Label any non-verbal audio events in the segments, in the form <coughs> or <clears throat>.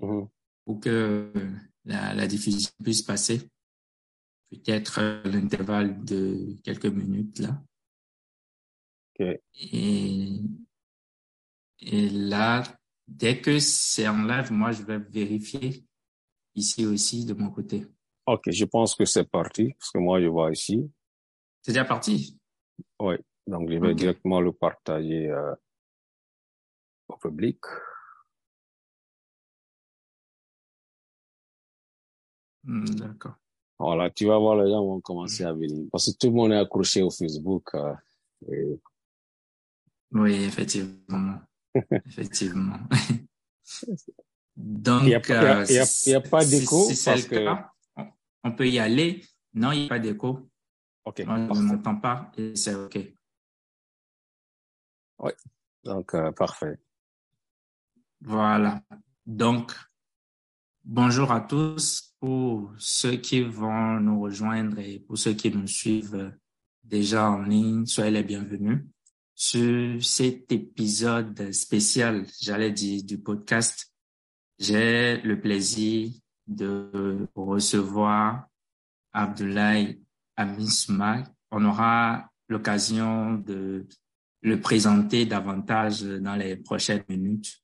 Mhm. pour que la, la diffusion puisse passer. Peut-être l'intervalle de quelques minutes là. Et, et là, dès que c'est en live, moi, je vais vérifier ici aussi de mon côté. Ok, je pense que c'est parti, parce que moi, je vois ici. C'est déjà parti? Oui, donc je vais directement le partager euh, au public. Hmm, D'accord. Voilà, tu vas voir, les gens vont commencer à venir. Parce que tout le monde est accroché au Facebook. euh, et Oui, effectivement. <laughs> Effectivement. Donc, Il y a a- euh, a- y a pas d'écho si c'est que- cas, on, on peut y aller. Non, il n'y a pas d'écho. Ok, je ne m'entends pas et c'est OK. Donc, euh, parfait. Voilà. Donc, bonjour à tous pour ceux qui vont nous rejoindre et pour ceux qui nous suivent déjà en ligne. Soyez les bienvenus. Sur cet épisode spécial, j'allais dire, du podcast, j'ai le plaisir de recevoir Abdoulaye Amisma. On aura l'occasion de le présenter davantage dans les prochaines minutes.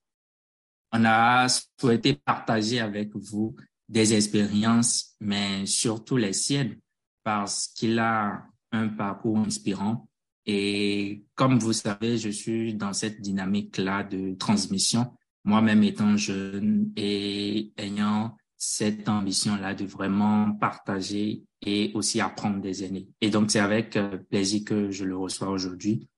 On a souhaité partager avec vous des expériences, mais surtout les siennes, parce qu'il a un parcours inspirant. Et comme vous savez, je suis dans cette dynamique-là de transmission, moi-même étant jeune et ayant cette ambition-là de vraiment partager et aussi apprendre des aînés. Et donc, c'est avec euh, plaisir que je le reçois aujourd'hui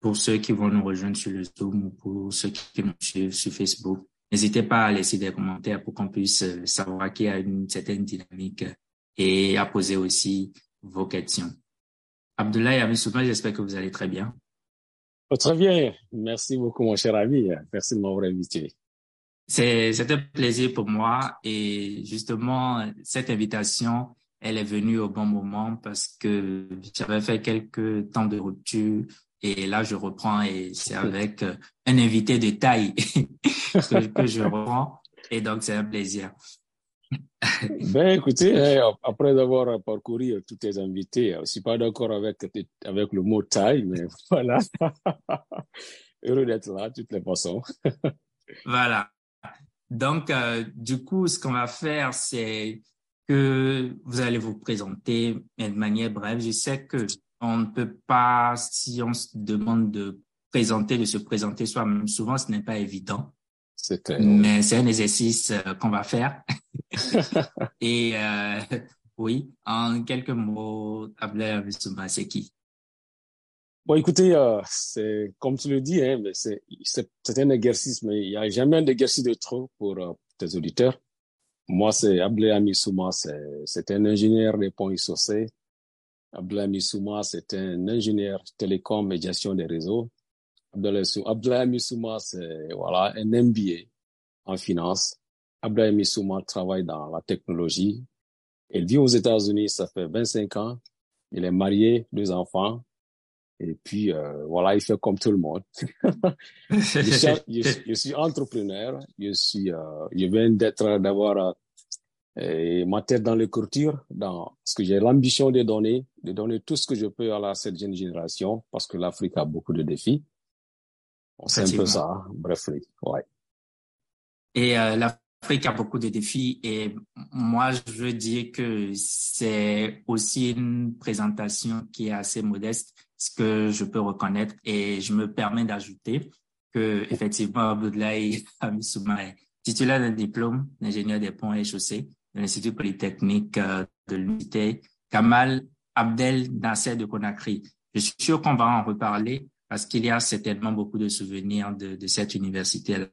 pour ceux qui vont nous rejoindre sur le Zoom ou pour ceux qui nous suivent sur Facebook. N'hésitez pas à laisser des commentaires pour qu'on puisse euh, savoir qu'il y a une certaine dynamique euh, et à poser aussi vos questions. Abdoulaye Amissouma, j'espère que vous allez très bien. Oh, très bien. Merci beaucoup, mon cher ami. Merci de m'avoir invité. C'est un plaisir pour moi et justement, cette invitation, elle est venue au bon moment parce que j'avais fait quelques temps de rupture et là, je reprends et c'est avec euh, un invité de taille <laughs> que, je reprends et donc c'est un plaisir. <laughs> Ben, écoutez, hein, après avoir parcouru tous tes invités, je suis pas d'accord avec, avec le mot taille, mais <laughs> voilà. Heureux d'être là, de toutes les façons. Voilà. Donc, euh, du coup, ce qu'on va faire, c'est que vous allez vous présenter mais de manière brève. Je sais que on ne peut pas, si on se demande de présenter, de se présenter soi-même, souvent ce n'est pas évident, mais c'est un exercice euh, qu'on va faire. <laughs> Et euh, oui, en quelques mots, Ablaye Abissouma, c'est qui? Bon, écoutez, euh, c'est comme tu le dis, hein, c'est un exercice, mais il n'y a jamais un exercice de trop pour euh, tes auditeurs. Moi, c'est Abdoulaye Amissouma, c'est c'est un ingénieur des ponts ISOC. Abdoulaye Amissouma, c'est un ingénieur télécom et gestion des réseaux. Abdoulaye Sou- Abdoulaye Amissouma, c'est voilà un MBA en finance. Abdoulaye Amissouma travaille dans la technologie. Il vit aux États-Unis, ça fait 25 ans. Il est marié, deux enfants. Et puis, euh, voilà, il fait comme tout le monde. <laughs> je, suis, entrepreneur. Je suis, euh, je viens d'être, d'avoir euh, ma tête dans l'écriture, dans, parce que j'ai l'ambition de donner, de donner tout ce que je peux à la cette jeune génération, parce que l'Afrique a beaucoup de défis. C'est un peu ça. hein. Bref, oui. ouais. Et euh, l'Afrique a beaucoup de défis et moi, je veux dire que c'est aussi une présentation qui est assez modeste, ce que je peux reconnaître et je me permets d'ajouter que effectivement Abdoulaye Amissouma est titulaire d'un diplôme d'ingénieur des ponts et chaussées de l'Institut Polytechnique euh, de l'unité Kamal Abdel Nasser de Conakry. Je suis sûr qu'on va en reparler parce qu'il y a certainement beaucoup de souvenirs de, cette université-là.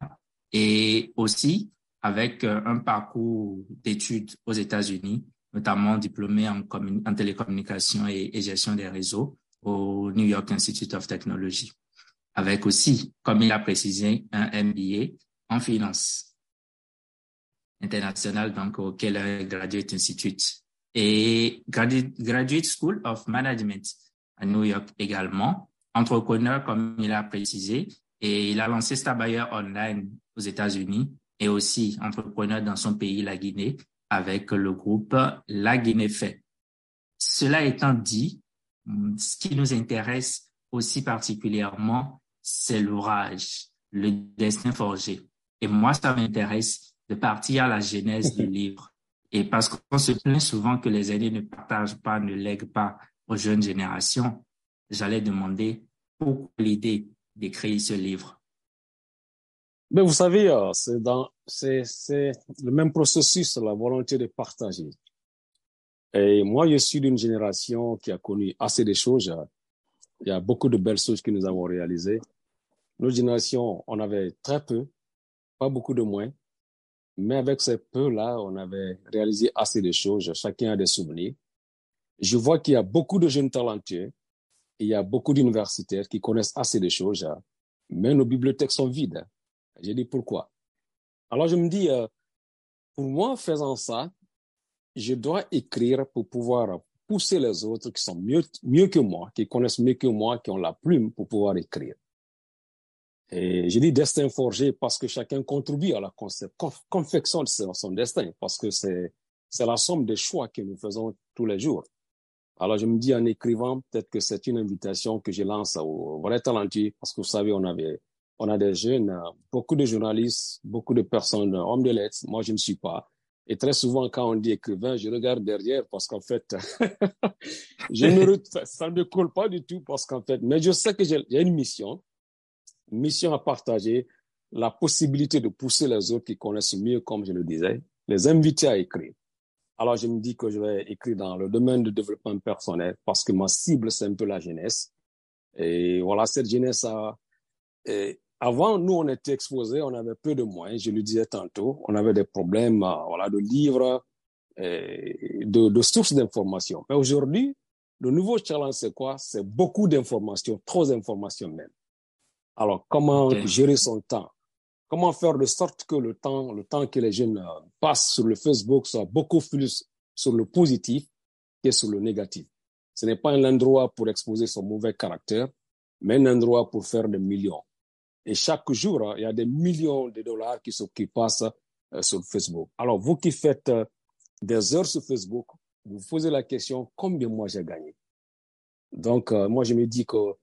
Et aussi avec euh, un parcours d'études aux États-Unis, notamment diplômé en, en télécommunication et gestion des réseaux au New York Institute of Technology, avec aussi, comme il a précisé, un MBA en finance international, donc au Keller Graduate Institute et Gradu- Graduate School of Management à New York également, entrepreneur comme il a précisé Et il a lancé Starbuyer Online aux États-Unis et aussi entrepreneur dans son pays, la Guinée, avec le groupe La Guinée Fait. Cela étant dit, ce qui nous intéresse aussi particulièrement, c'est l'ouvrage, le destin forgé. Et moi, ça m'intéresse de partir à la genèse du <laughs> livre. Et parce qu'on se plaint souvent que les aînés ne partagent pas, ne lèguent pas aux jeunes générations, j'allais demander pourquoi l'idée d'écrire ce livre. Mais vous savez, euh, c'est dans, c'est, c'est le même processus, la volonté de partager. Et moi, je suis d'une génération qui a connu assez de choses. Il y a beaucoup de belles choses que nous avons réalisées. Notre génération, on avait très peu, pas beaucoup de moins. Mais avec ces peu-là, on avait réalisé assez de choses. Chacun a des souvenirs. Je vois qu'il y a beaucoup de jeunes talentueux. Il y a beaucoup d'universitaires qui connaissent assez de choses. Mais nos bibliothèques sont vides. J'ai dit pourquoi? Alors je me dis, euh, pour moi, faisant ça, je dois écrire pour pouvoir pousser les autres qui sont mieux, mieux que moi, qui connaissent mieux que moi, qui ont la plume pour pouvoir écrire. Et je dis destin forgé parce que chacun contribue à la confection de son destin, parce que c'est, la somme des choix que nous faisons tous les jours. Alors je me dis en écrivant, peut-être que c'est une invitation que je lance aux vrais talentueux, parce que vous savez, on avait, on a des jeunes, beaucoup de journalistes, beaucoup de personnes, hommes de lettres. Moi, je ne suis pas. Et très souvent, quand on dit écrivain, je regarde derrière parce qu'en fait, <laughs> je ne, ça ne colle pas du tout parce qu'en fait, mais je sais que j'ai une mission mission à partager, la possibilité de pousser les autres qui connaissent mieux, comme je le disais, les inviter à écrire. Alors, je me dis que je vais écrire dans le domaine du développement personnel parce que ma cible, c'est un peu la jeunesse. Et voilà, cette jeunesse a, avant, nous, on était exposés, on avait peu de moyens, je le disais tantôt, on avait des problèmes, euh, voilà, de livres, de, de sources d'informations. Mais aujourd'hui, le nouveau challenge, c'est quoi? C'est beaucoup d'informations, trop d'informations même. Alors, comment gérer son temps? Comment faire de sorte que le temps, le temps que les jeunes euh, passent sur le Facebook soit beaucoup plus sur le positif que sur le négatif? Ce n'est pas un endroit pour exposer son mauvais caractère, mais un endroit pour faire des millions. Et chaque jour, hein, il y a des millions de dollars qui, qui passent euh, sur Facebook. Alors, vous qui faites euh, des heures sur Facebook, vous posez la question, combien moi j'ai gagné? Donc, moi, je me dis que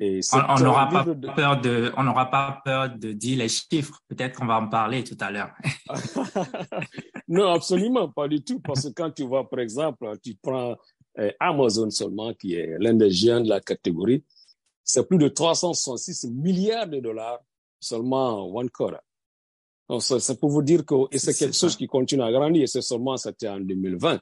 on n'aura pas peur de, on n'aura pas peur de dire les chiffres. Peut-être qu'on va en parler tout à l'heure. <laughs> non, absolument pas du tout. Parce que quand tu vois, par exemple, tu prends euh, Amazon seulement, qui est l'un des géants de la catégorie, c'est plus de 366 milliards de dollars seulement one quarter. Donc, c'est pour vous dire que, et c'est quelque chose qui continue à grandir, et c'est seulement, c'était en 2020.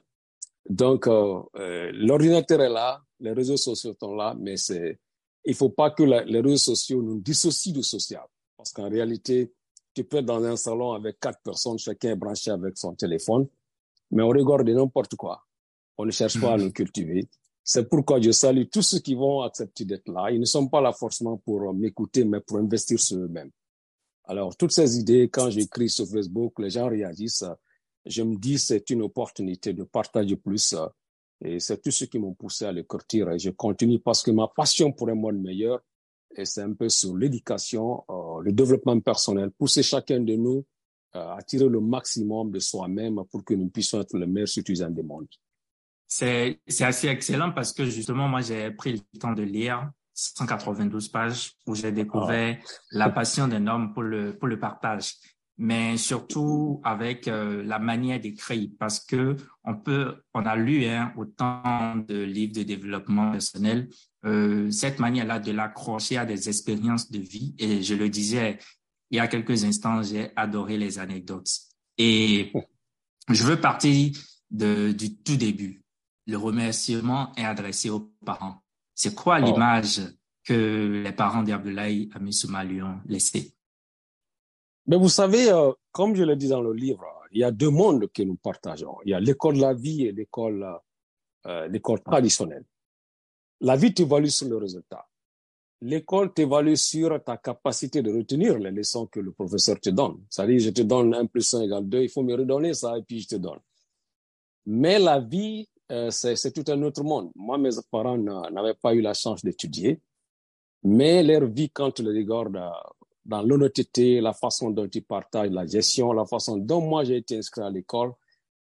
Donc, euh, euh, l'ordinateur est là, les réseaux sociaux sont là, mais c'est, il faut pas que les réseaux sociaux nous dissocient du social. Parce qu'en réalité, tu peux être dans un salon avec quatre personnes, chacun est branché avec son téléphone, mais on regarde n'importe quoi. On ne cherche pas à nous cultiver. C'est pourquoi je salue tous ceux qui vont accepter d'être là. Ils ne sont pas là forcément pour m'écouter, mais pour investir sur eux-mêmes. Alors, toutes ces idées, quand j'écris sur Facebook, les gens réagissent. Je me dis, c'est une opportunité de partager plus et c'est tout ce qui m'a poussé à le curtir. Et je continue parce que ma passion pour un monde meilleur, et c'est un peu sur l'éducation, euh, le développement personnel, pousser chacun de nous euh, à tirer le maximum de soi-même pour que nous puissions être le meilleur citoyen du monde. C'est, c'est assez excellent parce que justement, moi, j'ai pris le temps de lire 192 pages où j'ai découvert ah. la passion d'un homme pour le, pour le partage mais surtout avec euh, la manière d'écrire, parce que on peut, on a lu hein, autant de livres de développement personnel, euh, cette manière-là de l'accrocher à des expériences de vie. Et je le disais il y a quelques instants, j'ai adoré les anecdotes. Et je veux partir de, du tout début. Le remerciement est adressé aux parents. C'est quoi oh. l'image que les parents d'Abdoulaye Amissouma lui ont laissée? Mais vous savez, euh, comme je le dis dans le livre, il y a deux mondes que nous partageons. Il y a l'école de la vie et l'école euh, l'école traditionnelle. La vie t'évalue sur le résultat. L'école t'évalue sur ta capacité de retenir les leçons que le professeur te donne. C'est-à-dire, je te donne 1 plus 1 égale 2, il faut me redonner ça et puis je te donne. Mais la vie, euh, c'est tout un autre monde. Moi, mes parents n'avaient pas eu la chance d'étudier. Mais leur vie, quand tu les regardes euh, dans l'honnêteté, la façon dont ils partagent la gestion, la façon dont moi j'ai été inscrit à l'école,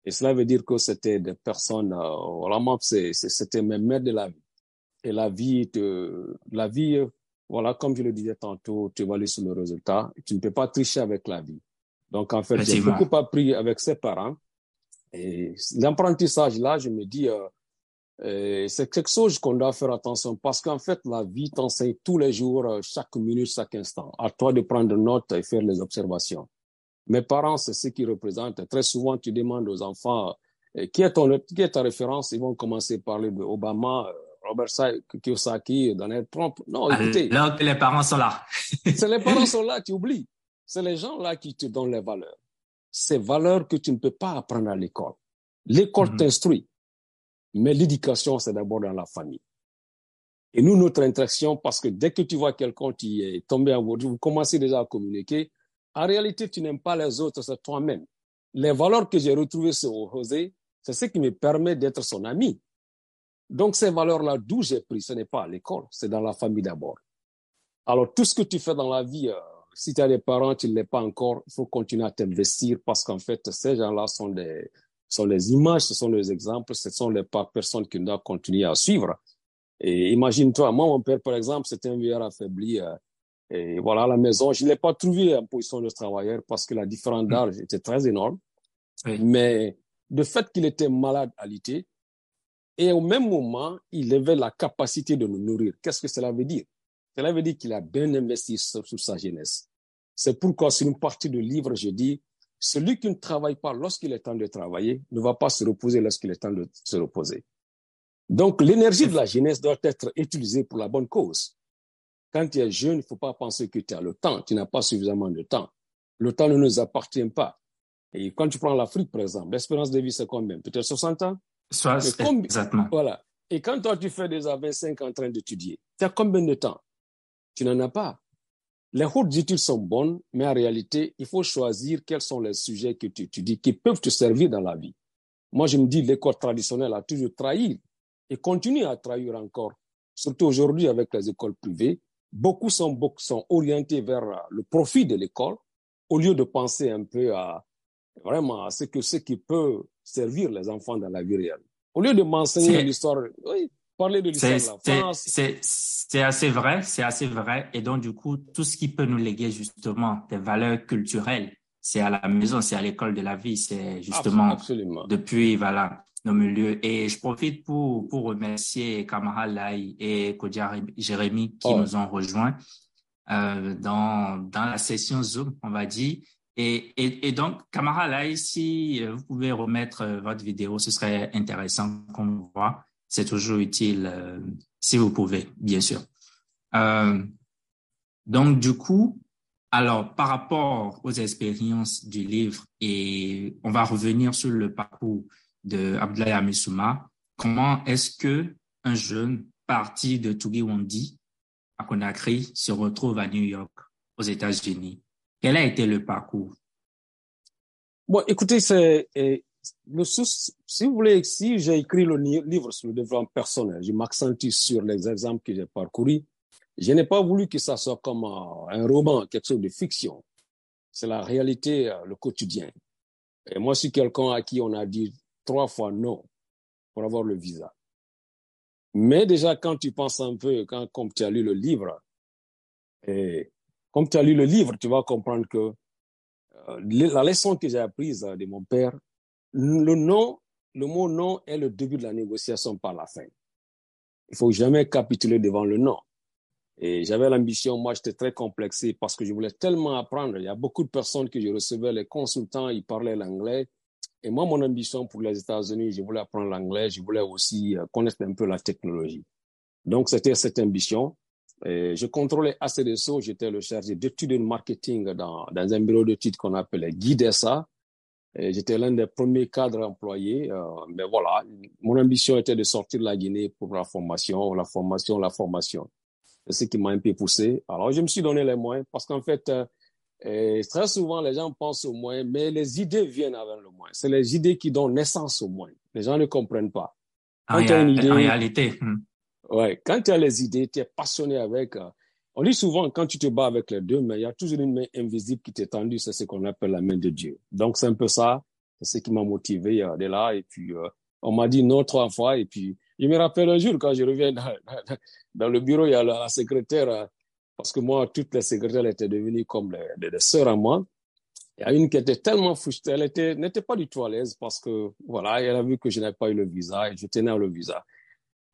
et cela veut dire que c'était des personnes, euh, vraiment, c'était mes maîtres de la vie. Et la vie, la vie, voilà, comme je le disais tantôt, tu vas aller sur le résultat. Tu ne peux pas tricher avec la vie. Donc, en fait, j'ai beaucoup appris avec ses parents. Et l'apprentissage, là, je me dis, euh, c'est quelque chose qu'on doit faire attention parce qu'en fait, la vie t'enseigne tous les jours, euh, chaque minute, chaque instant. À toi de prendre note et faire les observations. Mes parents, c'est ce qu'ils représentent. Très souvent, tu demandes aux enfants qui est, ton, qui est ta référence? Ils vont commencer à parler d'Obama, Robert Kiyosaki, Donald Trump. Non, écoutez. Là, les parents sont là. <laughs> c'est les parents <laughs> sont là, tu oublies. C'est les gens là qui te donnent les valeurs. Ces valeurs que tu ne peux pas apprendre à l'école. L'école mhm. t'instruit. Mais l'éducation, c'est d'abord dans la famille. Et nous, notre interaction, parce que dès que tu vois quelqu'un qui est tombé en vous commencez déjà à communiquer. En réalité, tu n'aimes pas les autres, c'est toi-même. Les valeurs que j'ai retrouvées sur José, c'est ce qui me permet d'être son ami. Donc, ces valeurs-là, d'où j'ai pris, ce n'est pas à l'école, c'est dans la famille d'abord. Alors, tout ce que tu fais dans la vie, euh, si tu as des parents, tu ne l'es pas encore, il faut continuer à t'investir parce qu'en fait, ces gens-là sont des, sont les images, ce sont les exemples, ce sont les personnes qui doivent continuer à suivre. Et imagine-toi, moi, mon père, par exemple, c'était un vieillard affaibli. Euh, et voilà, à la maison, je ne l'ai pas trouvé en position de travailleur parce que la différence mm. d'âge était très énorme. Mais de fait qu'il était malade à l'été, et au même moment, il avait la capacité de nous nourrir. Qu'est-ce que cela veut dire? Cela veut dire qu'il a bien investi sur, sa jeunesse. C'est pourquoi sur une partie du livre, je dis, celui qui ne travaille pas lorsqu'il est temps de travailler ne va pas se reposer lorsqu'il est temps de se reposer. Donc, l'énergie de la jeunesse doit être utilisée pour la bonne cause. Quand tu es jeune, il ne faut pas penser que tu as le temps. Tu n'as pas suffisamment de temps. Le temps ne nous appartient pas. Et quand tu prends l'Afrique, par exemple, l'espérance de vie, c'est combien? Peut-être 60 ans? Soit, exactement. Voilà. Et quand toi, tu fais déjà 25 ans en train d'étudier, tu as combien de temps? Tu n'en as pas. Les hautes études sont bonnes, mais en réalité, il faut choisir quels sont les sujets que tu étudies qui peuvent te servir dans la vie. Moi, je me dis, l'école traditionnelle a toujours trahi et continue à trahir encore. Surtout aujourd'hui avec les écoles privées, beaucoup sont, beaucoup sont orientés vers le profit de l'école au lieu de penser un peu à vraiment à ce que ce qui peut servir les enfants dans la vie réelle. Au lieu de m'enseigner l'histoire, oui, parler de l'histoire. C'est assez vrai, c'est assez vrai. Et donc, du coup, tout ce qui peut nous léguer justement des valeurs culturelles, c'est à la maison, c'est à l'école de la vie, c'est justement Absolument. depuis, voilà, nos milieux. Et je profite pour, pour remercier Kamara Lai et Kodia Jérémy qui oh. nous ont rejoints euh, dans, dans la session Zoom, on va dire. Et, et, et, donc, Camara, là, si euh, vous pouvez remettre euh, votre vidéo, ce serait intéressant qu'on voit. C'est toujours utile euh, si vous pouvez, bien sûr. Euh, donc, du coup, alors, par rapport aux expériences du livre, et on va revenir sur le parcours de Abdoulaye Amissouma, comment est-ce que un jeune parti de Tugiwandi à Conakry se retrouve à New York, aux États-Unis? Quel a été le parcours? Bon, écoutez, c'est si vous voulez, si j'ai écrit le livre sur le développement personnel, je m'accentue sur les exemples que j'ai parcourus. Je n'ai pas voulu que ça soit comme un roman, quelque chose de fiction. C'est la réalité, euh, le quotidien. Et moi, je suis quelqu'un à qui on a dit trois fois non pour avoir le visa. Mais déjà, quand tu penses un peu, quand, comme tu as lu le livre, et comme tu as lu le livre, tu vas comprendre que euh, la leçon que j'ai apprise euh, de mon père, le non, le mot non est le début de la négociation par la fin. Il faut jamais capituler devant le non. Et j'avais l'ambition, moi j'étais très complexé parce que je voulais tellement apprendre. Il y a beaucoup de personnes que je recevais, les consultants, ils parlaient l'anglais. Et moi, mon ambition pour les États-Unis, je voulais apprendre l'anglais, je voulais aussi euh, connaître un peu la technologie. Donc c'était cette ambition. Je contrôlais assez de choses. J'étais le chargé d'études de marketing dans, dans un bureau d'études qu'on appelait Guidessa. J'étais l'un des premiers cadres employés. Euh, mais voilà, mon ambition était de sortir de la Guinée pour la formation, la formation, la formation. C'est ce qui m'a un peu poussé. Alors, je me suis donné les moyens parce qu'en fait, euh, très souvent, les gens pensent aux moyens, mais les idées viennent avec le moyen. C'est les idées qui donnent naissance aux moyens. Les gens ne comprennent pas. en, réalité. Hmm. Ouais, quand tu as les idées, tu es passionné avec. Euh, on dit souvent, quand tu te bats avec les deux mains, il y a toujours une main invisible qui t'est tendue, c'est ce qu'on appelle la main de Dieu. Donc, c'est un peu ça, c'est ce qui m'a motivé euh, de là. Et puis, euh, on m'a dit non trois fois. Et puis, je me rappelle un jour, quand je reviens dans, <laughs> le bureau, il y a la, secrétaire, parce que moi, toutes les secrétaires étaient devenues comme des, sœurs à moi. Il y a une qui était tellement frustrée, elle était, n'était pas du tout à l'aise parce que, voilà, elle a vu que je n'avais pas eu le visa et je tenais le visa.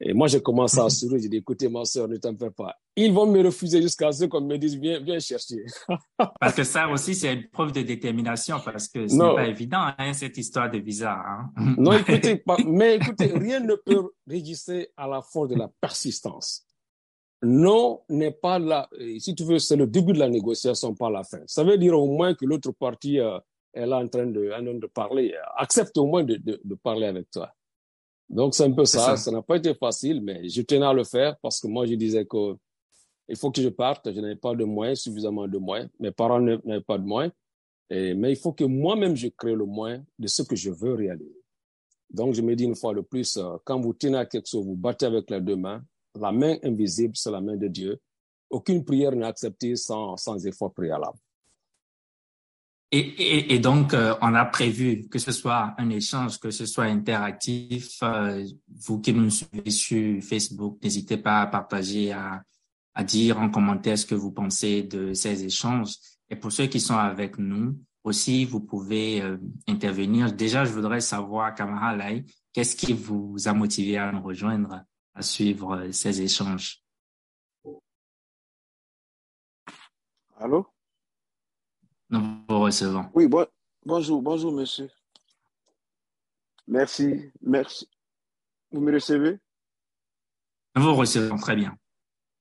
Et moi, j'ai commencé à sourire, j'ai dit, écoutez, ma soeur, ne t'en fais pas. Ils vont me refuser jusqu'à ce qu'on me dise, viens, viens chercher. <laughs> parce que ça aussi, c'est une preuve de détermination parce que ce n'est pas évident, hein, cette histoire de visa. Hein. non, <laughs> écoutez, mais écoutez, rien ne peut résister à la force de la persistance non n'est pas là. Si tu veux, c'est le début de la négociation, pas la fin. Ça veut dire au moins que l'autre partie euh, est là en train de, de parler, accepte au moins de, de, parler avec toi. Donc c'est un peu ça. Ça n'a pas été facile, mais je tenais à le faire parce que moi je disais que il faut que je parte. Je n'avais pas de moyens, suffisamment de moyens. Mes parents n'avaient pas de moyens. Et, mais il faut que moi-même je crée le moyen de ce que je veux réaliser. Donc je me dis une fois de plus, euh, quand vous tenez à quelque chose, vous battez avec les deux mains, la main invisible, c'est la main de Dieu. Aucune prière n'est acceptée sans, sans effort préalable. Et, donc, euh, on a prévu que ce soit un échange, que ce soit interactif. Euh, vous qui nous suivez sur Facebook, n'hésitez pas à partager, à, dire en commentaire ce que vous pensez de ces échanges. Et pour ceux qui sont avec nous, aussi, vous pouvez euh, intervenir. Déjà, je voudrais savoir, Kamara Lai, qu'est-ce qui vous a motivé à nous rejoindre à suivre ces échanges? Allô? Nous vous recevons. Oui, bon, bonjour, bonjour, monsieur. Merci, merci. Vous me recevez? Nous vous recevons très bien.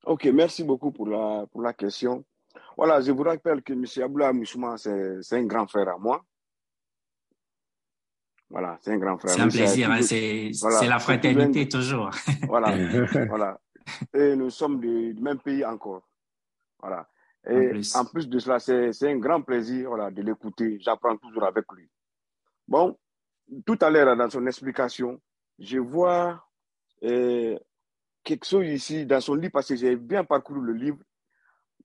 Ok, merci beaucoup pour la, pour la question. Voilà, je vous rappelle que M. Aboula Mouchouma, c'est un grand frère à moi. Voilà, c'est un grand frère. C'est un plaisir, hein, c'est la fraternité toujours. Voilà, <laughs> voilà. Et nous sommes du, même pays encore. Voilà. Et en plus, de cela, c'est un grand plaisir voilà, de l'écouter. J'apprends toujours avec lui. Bon, tout à l'heure, dans son explication, je vois euh, quelque chose ici dans son livre, parce que j'ai bien parcouru le livre,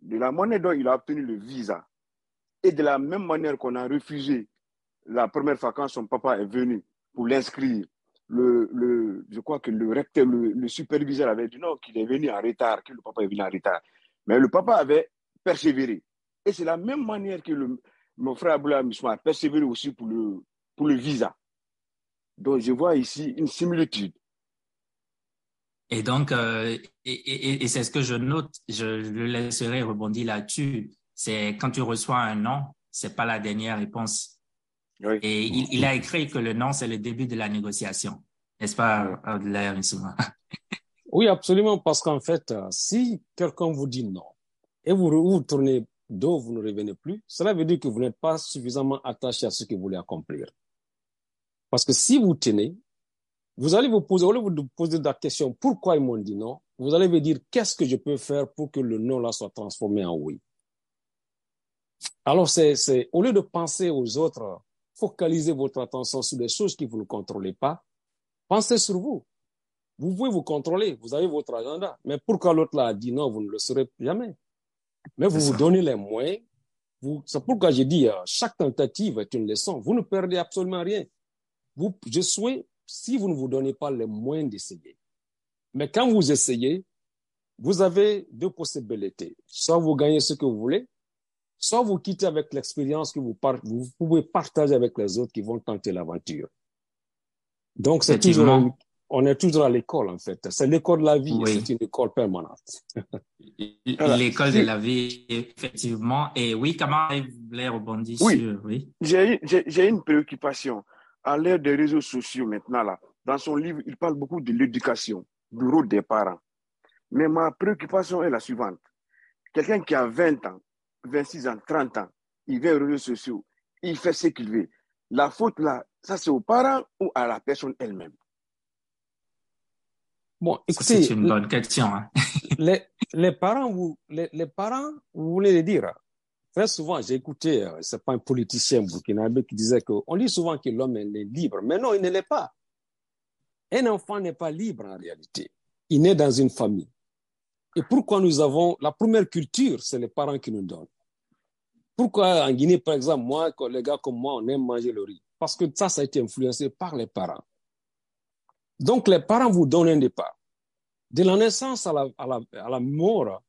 de la monnaie dont il a obtenu le visa. Et de la même manière qu'on a refusé la première fois quand son papa est venu pour l'inscrire, le, le, je crois que le recteur, le, superviseur avait dit non, qu'il est venu en retard, que le papa est venu en retard. Mais le papa avait persévéré. Et c'est la même manière que le, mon frère Aboula a persévéré aussi pour le, pour le visa. Donc je vois ici une similitude. Et donc, euh, et, et, et c'est ce que je note, je le laisserai rebondir là-dessus. C'est quand tu reçois un non, c'est pas la dernière réponse. Et il, a écrit que le non, c'est le début de la négociation. N'est-ce pas, Adelaire Oui, absolument, parce qu'en fait, euh, si quelqu'un vous dit non et vous, vous tournez dos, vous ne revenez plus, cela veut dire que vous n'êtes pas suffisamment attaché à ce que vous voulez accomplir. Parce que si vous tenez, vous allez vous poser, au lieu de vous poser la question pourquoi ils m'ont dit non, vous allez vous dire qu'est-ce que je peux faire pour que le non là soit transformé en oui? Alors c'est, au lieu de penser aux autres, focalisez votre attention sur des choses que vous ne contrôlez pas. Pensez sur vous. Vous pouvez vous contrôler, vous avez votre agenda. Mais pourquoi l'autre là a dit non, vous ne le saurez jamais? Mais vous vous donnez les moyens. C'est pourquoi j'ai dit, euh, chaque tentative est une leçon. Vous ne perdez absolument rien. Vous, je souhaite, si vous ne vous donnez pas les moyens d'essayer. Mais quand vous essayez, vous avez deux possibilités. Soit vous gagnez ce que vous voulez, soit vous quittez avec l'expérience que vous, vous pouvez partager avec les autres qui vont tenter l'aventure. Donc, c'est toujours, on est toujours à l'école, en fait. C'est l'école de la vie, c'est une école permanente. l'école de la vie, effectivement. Et oui, comment voulez rebondir oui. sur, oui? J'ai une préoccupation. À l'ère des réseaux sociaux maintenant, là, dans son livre, il parle beaucoup de l'éducation, du rôle des parents. Mais ma préoccupation est la suivante. Quelqu'un qui a 20 ans, 26 ans, 30 ans, il vient aux réseaux sociaux, il fait ce qu'il veut. La faute là, ça c'est aux parents ou à la personne elle-même? Bon, écoutez. C'est une bonne question. Hein. <laughs> les, les, parents, vous, les, les, parents, vous voulez les dire Très souvent, j'ai écouté, euh, c'est pas un politicien burkinabé qui disait qu'on dit souvent que l'homme est libre, mais non, il ne l'est pas. Un enfant n'est pas libre en réalité. il naît dans une famille. Et pourquoi nous avons la première culture, c'est les parents qui nous donnent. Pourquoi en Guinée, par exemple, moi, les gars comme moi, on aime manger le riz? Parce que ça, ça a été influencé par les parents. Donc, les parents vous donnent un départ. De la naissance à la, à la, à la mort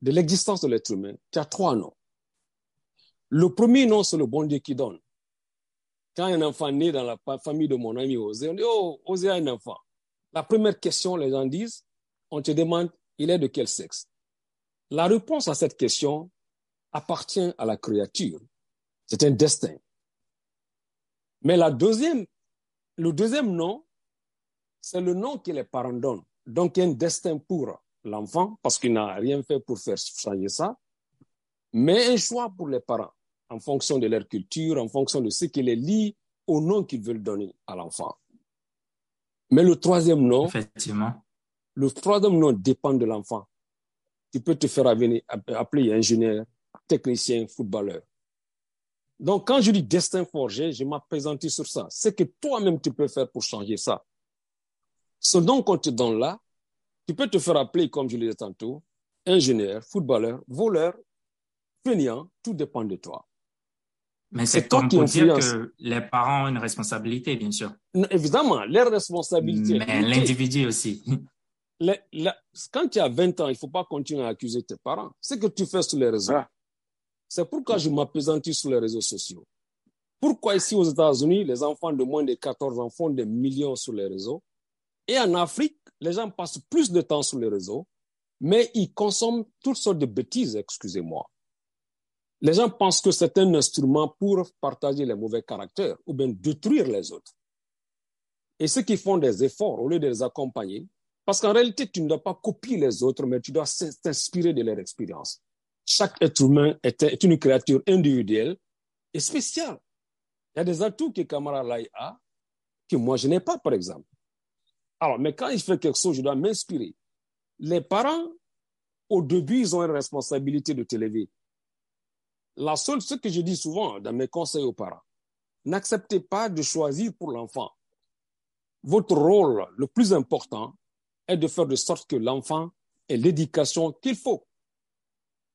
de l'existence de l'être humain, tu as trois noms. Le premier nom, c'est le bon Dieu qui donne. Quand un enfant naît dans la famille de mon ami Osé, on dit Oh, Osé a un enfant. La première question, les gens disent On te demande, il est de quel sexe? La réponse à cette question appartient à la créature. C'est un destin. Mais la deuxième, le deuxième nom, c'est le nom que les parents donnent. Donc, il y a un destin pour l'enfant, parce qu'il n'a rien fait pour faire changer ça, mais un choix pour les parents en fonction de leur culture, en fonction de ce qui les lie au nom qu'ils veulent donner à l'enfant. Mais le troisième nom, effectivement, le troisième nom dépend de l'enfant. Tu peux te faire appeler ingénieur, technicien, footballeur. Donc, quand je dis destin forgé, je m'appesantis sur ça. C'est que toi-même, tu peux faire pour changer ça. Ce nom qu'on te donne là, tu peux te faire appeler, comme je l'ai dit tantôt, ingénieur, footballeur, voleur, fainéant, tout dépend de toi. Mais c'est comme pour dire que les parents ont une responsabilité, bien sûr. évidemment, leur responsabilité. Mais l'individu aussi. quand tu as 20 ans, il ne faut pas continuer à accuser tes parents. Ce que tu fais sur les réseaux. Ah. C'est pourquoi je m'appesantis sur les réseaux sociaux. Pourquoi ici aux États-Unis, les enfants de moins de 14 ans font des millions sur les réseaux? Et en Afrique, les gens passent plus de temps sur les réseaux, mais ils consomment toutes sortes de bêtises, excusez-moi. Les gens pensent que c'est un instrument pour partager les mauvais caractères ou bien détruire les autres. Et ceux qui font des efforts, au lieu de les accompagner, parce qu'en réalité, tu ne dois pas copier les autres, mais tu dois t'inspirer de leur expérience. Chaque être humain est une créature individuelle et spéciale. Il y a des atouts que Kamara Lai a que moi je n'ai pas, par exemple. Alors, mais quand il fait quelque chose, je dois m'inspirer. Les parents, au début, ils ont une responsabilité de t'élever. La seule, ce que je dis souvent dans mes conseils aux parents, n'acceptez pas de choisir pour l'enfant. Votre rôle le plus important est de faire de sorte que l'enfant ait l'éducation qu'il faut.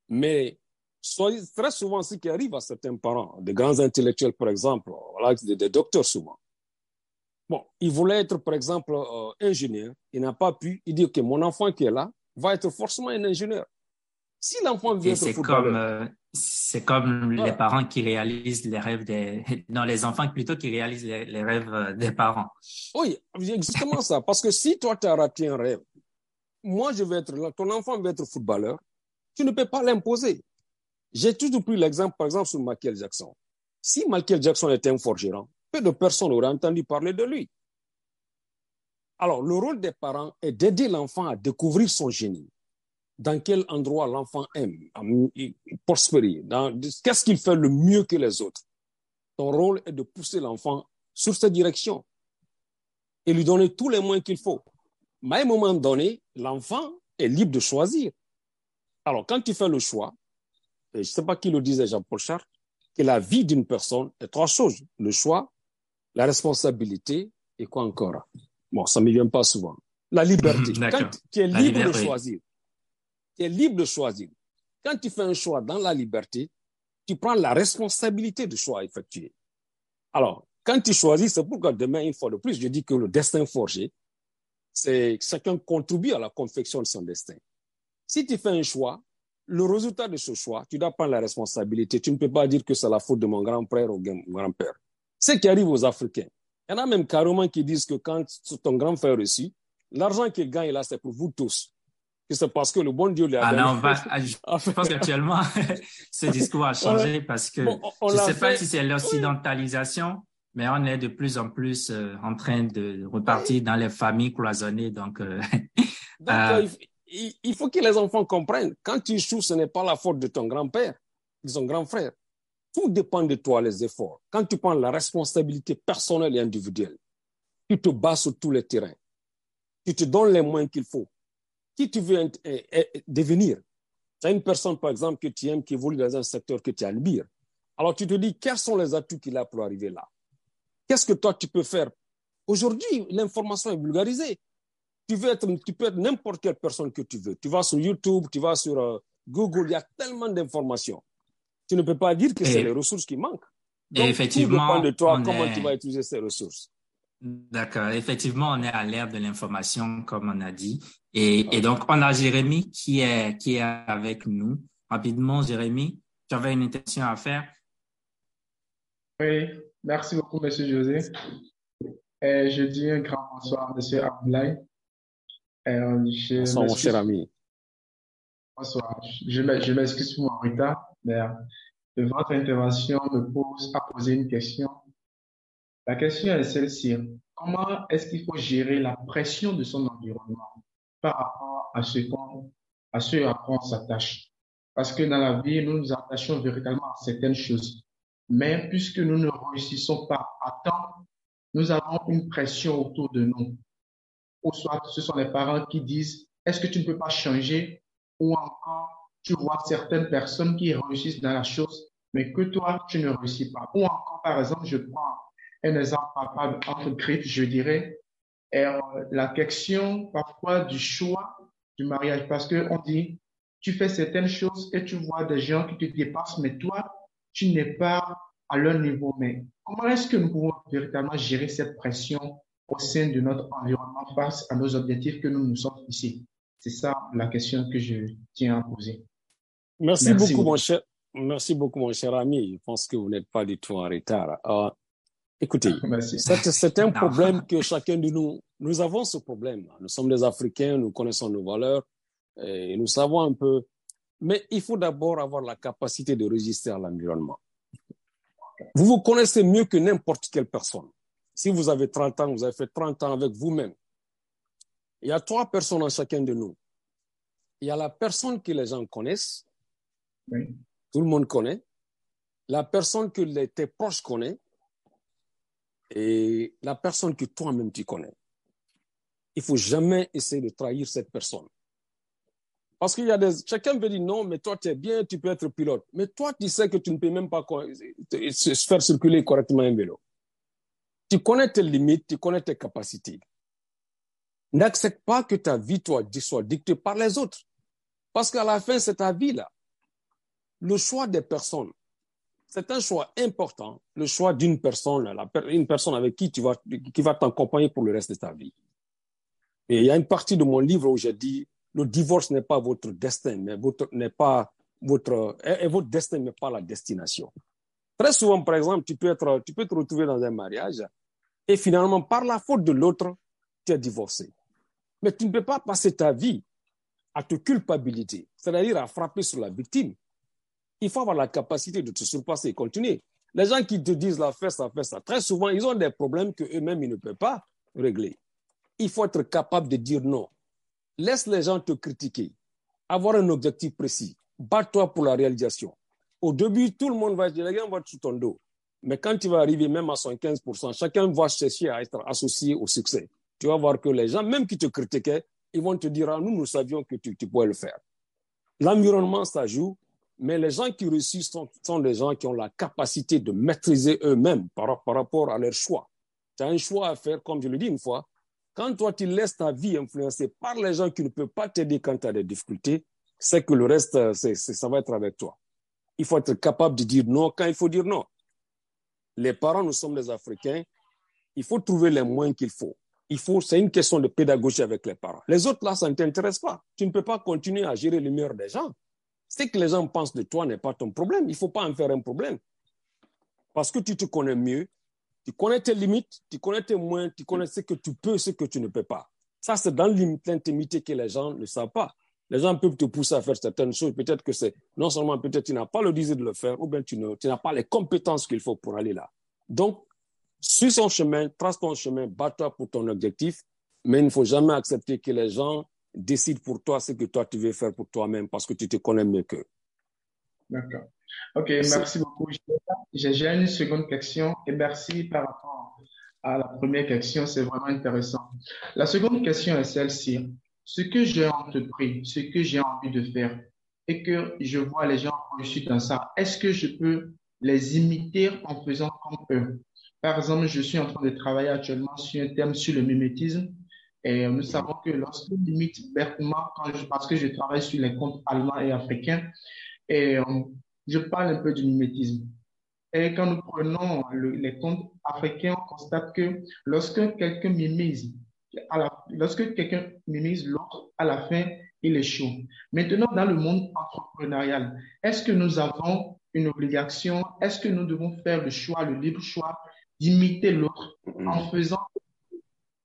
Mais très souvent, ce qui arrive à certains parents, des grands intellectuels par exemple, des, docteurs souvent, bon, il voulait être par exemple euh, ingénieur, il n'a pas pu, il dit que mon enfant qui est là va être forcément un ingénieur. Si l'enfant veut être footballeur, comme, euh, c'est comme les parents qui réalisent les rêves des... <laughs> Non, les enfants plutôt qui réalisent les, rêves euh, des parents. Oui, exactement ça. Parce que si toi, tu as raté un rêve, moi, je vais être là, ton enfant veut être footballeur, tu ne peux pas l'imposer. J'ai toujours pris l'exemple, par exemple, sur Michael Jackson. Si Michael Jackson était un forgeron, peu de personnes auraient entendu parler de lui. Alors, le rôle des parents est d'aider l'enfant à découvrir son génie dans quel endroit l'enfant aime prospérer, qu'est-ce qu'il fait le mieux que les autres? Ton rôle est de pousser l'enfant sur cette direction et lui donner tous les moyens qu'il faut. Mais à un moment donné, l'enfant est libre de choisir. Alors, quand tu fais le choix, je ne sais pas qui le disait, Jean-Paul Chartres, que la vie d'une personne est trois choses. Le choix, la responsabilité et quoi encore? Bon, ça ne me vient pas souvent. La liberté. <laughs> Quand tu es libre de choisir, tu es libre de choisir. Quand tu fais un choix dans la liberté, tu prends la responsabilité du choix effectué. Alors, quand tu choisis, c'est pourquoi demain, une fois de plus, je dis que le destin forgé, c'est chacun contribue à la confection de son destin. Si tu fais un choix, le résultat de ce choix, tu dois prendre la responsabilité. Tu ne peux pas dire que c'est la faute de mon grand-père ou mon grand-père. Ce qui arrive aux Africains. Il y en a même carrément qui disent que quand ton grand-père réussit, l'argent qu'il gagne là, c'est pour vous tous c'est parce que le bon Dieu l'a ah, on <laughs> va, je <laughs> pense qu'actuellement, <laughs> ce discours a changé parce que je ne sais pas si c'est l'occidentalisation, mais on est de plus en plus euh, en train de repartir dans les familles cloisonnées. Donc, euh, donc euh, il, faut que les enfants comprennent. Quand tu échoues, ce n'est pas la faute de ton grand-père, de son grand frère. Tout dépend de toi, les efforts. Quand tu prends la responsabilité personnelle et individuelle, tu te bats sur tous les terrains. Tu te donnes les moyens qu'il faut qui tu veux devenir? Tu as une personne, par exemple, que tu aimes, qui évolue dans un secteur que tu admires. Alors tu te dis, quels sont les atouts qu'il a pour arriver là? Qu'est-ce que toi, tu peux faire? Aujourd'hui, l'information est vulgarisée. tu, veux être, tu peux être n'importe quelle personne que tu veux. Tu vas sur YouTube, tu vas sur euh, Google, il y a tellement d'informations. Tu ne peux pas dire que c'est les ressources qui manquent. Donc, et effectivement, tout dépend de toi, comment tu vas utiliser ces ressources. D'accord. Effectivement, on est à l'ère de l'information, comme on a dit. Et, et, donc, on a Jérémy qui est, qui est avec nous. Rapidement, Jérémy, tu avais une intention à faire? Oui, merci beaucoup, Monsieur José. Et je dis un grand bonsoir, Monsieur Abdoulaye. bonsoir, mon cher ami. Bonsoir. Je m'excuse pour mon retard, votre intervention me pose à poser une question la question est celle-ci. Comment est-ce qu'il faut gérer la pression de son environnement par rapport à ce, à ce à quoi on s'attache? Parce que dans la vie, nous nous attachons véritablement à certaines choses. Mais puisque nous ne réussissons pas à temps, nous avons une pression autour de nous. Ou soit ce sont les parents qui disent, est-ce que tu ne peux pas changer? Ou encore, tu vois certaines personnes qui réussissent dans la chose, mais que toi, tu ne réussis pas. Ou encore, par exemple, je prends un exemple entre grippe, je dirais, euh, la question parfois du choix du mariage. Parce que on dit, tu fais certaines choses et tu vois des gens qui te dépassent, mais toi, tu n'es pas à leur niveau. Mais comment est-ce que nous pouvons véritablement gérer cette pression au sein de notre environnement face à nos objectifs que nous nous sommes ici? C'est ça la question que je tiens à poser. Merci, beaucoup, mon cher. Merci beaucoup, mon cher ami. Je pense que vous n'êtes pas du tout en retard. Euh, Écoutez, <laughs> c'est un problème que chacun de nous, nous avons ce problème. Nous sommes des Africains, nous connaissons nos valeurs et nous savons un peu. Mais il faut d'abord avoir la capacité de résister à l'environnement. Vous vous connaissez mieux que n'importe quelle personne. Si vous avez 30 ans, vous avez fait 30 ans avec vous-même. Il y a trois personnes en chacun de nous. Il y a la personne que les gens connaissent, tout le monde connaît, la personne que tes proches connaissent, et la personne que toi-même tu connais. Il faut jamais essayer de trahir cette personne. Parce qu'il y a des, chacun peut dire non, mais toi tu es bien, tu peux être pilote. Mais toi tu sais que tu ne peux même pas faire circuler correctement un vélo. Tu connais tes limites, tu connais tes capacités. N'accepte pas que ta vie toi, soit dictée par les autres. Parce qu'à la fin, c'est ta vie là. Le choix des personnes, c'est un choix important, le choix d'une personne, une personne avec qui tu vas, qui va t'accompagner pour le reste de ta vie. Et il y a une partie de mon livre où j'ai dit, le divorce n'est pas votre destin, mais votre, n'est pas votre, votre destin n'est pas la destination. Très souvent, par exemple, tu peux être, tu peux te retrouver dans un mariage et finalement, par la faute de l'autre, tu es divorcé. Mais tu ne peux pas passer ta vie à te culpabiliser, c'est-à-dire à frapper sur la victime il faut avoir la capacité de te surpasser et continuer. Les gens qui te disent la fête, ça, fait ça, très souvent, ils ont des problèmes qu'eux-mêmes, ils ne peuvent pas régler. Il faut être capable de dire non. Laisse les gens te critiquer. Avoir un objectif précis. Bats-toi pour la réalisation. Au début, tout le monde va dire, les gens vont sous ton dos. Mais quand tu vas arriver même à 115%, chacun va chercher à être associé au succès. Tu vas voir que les gens, même qui te critiquaient, ils vont te dire, ah, nous, nous savions que tu, tu pouvais le faire. L'environnement, ça joue, mais les gens qui réussissent sont, sont des gens qui ont la capacité de maîtriser eux-mêmes par, rapport à leur choix. Tu as un choix à faire, comme je le dis une fois. Quand toi, tu laisses ta vie influencer par les gens qui ne peuvent pas t'aider quand tu as des difficultés, c'est que le reste, c'est, ça va être avec toi. Il faut être capable de dire non quand il faut dire non. Les parents, nous sommes des Africains. Il faut trouver les moyens qu'il faut. Il faut, c'est une question de pédagogie avec les parents. Les autres, là, ça ne t'intéresse pas. Tu ne peux pas continuer à gérer le meilleur des gens. Ce que les gens pensent de toi n'est pas ton problème. Il ne faut pas en faire un problème. Parce que tu te connais mieux, tu connais tes limites, tu connais tes moyens, tu connais ce que tu peux, ce que tu ne peux pas. Ça, c'est dans l'intimité que les gens ne savent pas. Les gens peuvent te pousser à faire certaines choses. Peut-être que c'est non seulement peut-être tu n'as pas le désir de le faire, ou bien tu, n'as pas les compétences qu'il faut pour aller là. Donc, suis son chemin, trace ton chemin, bats-toi pour ton objectif, mais il ne faut jamais accepter que les gens décide pour toi ce que toi tu veux faire pour toi-même parce que tu te connais mieux qu'eux. D'accord. Ok, merci, beaucoup. J'ai une seconde question et merci par rapport à la première question, c'est vraiment intéressant. La seconde question est celle-ci. Ce que j'ai entrepris, ce que j'ai envie de faire et que je vois les gens réussir dans ça, est-ce que je peux les imiter en faisant comme eux? Par exemple, je suis en train de travailler actuellement sur un thème sur le mimétisme Et nous savons que lorsque limite bêtement, parce que je travaille sur les comptes allemands et africains, et je parle un peu du mimétisme. Et quand nous prenons les comptes africains, on constate que lorsque quelqu'un mimise, lorsque quelqu'un mimise l'autre, à la fin, il échoue. Maintenant, dans le monde entrepreneurial, est-ce que nous avons une obligation? Est-ce que nous devons faire le choix, le libre choix d'imiter l'autre en mm-hmm. faisant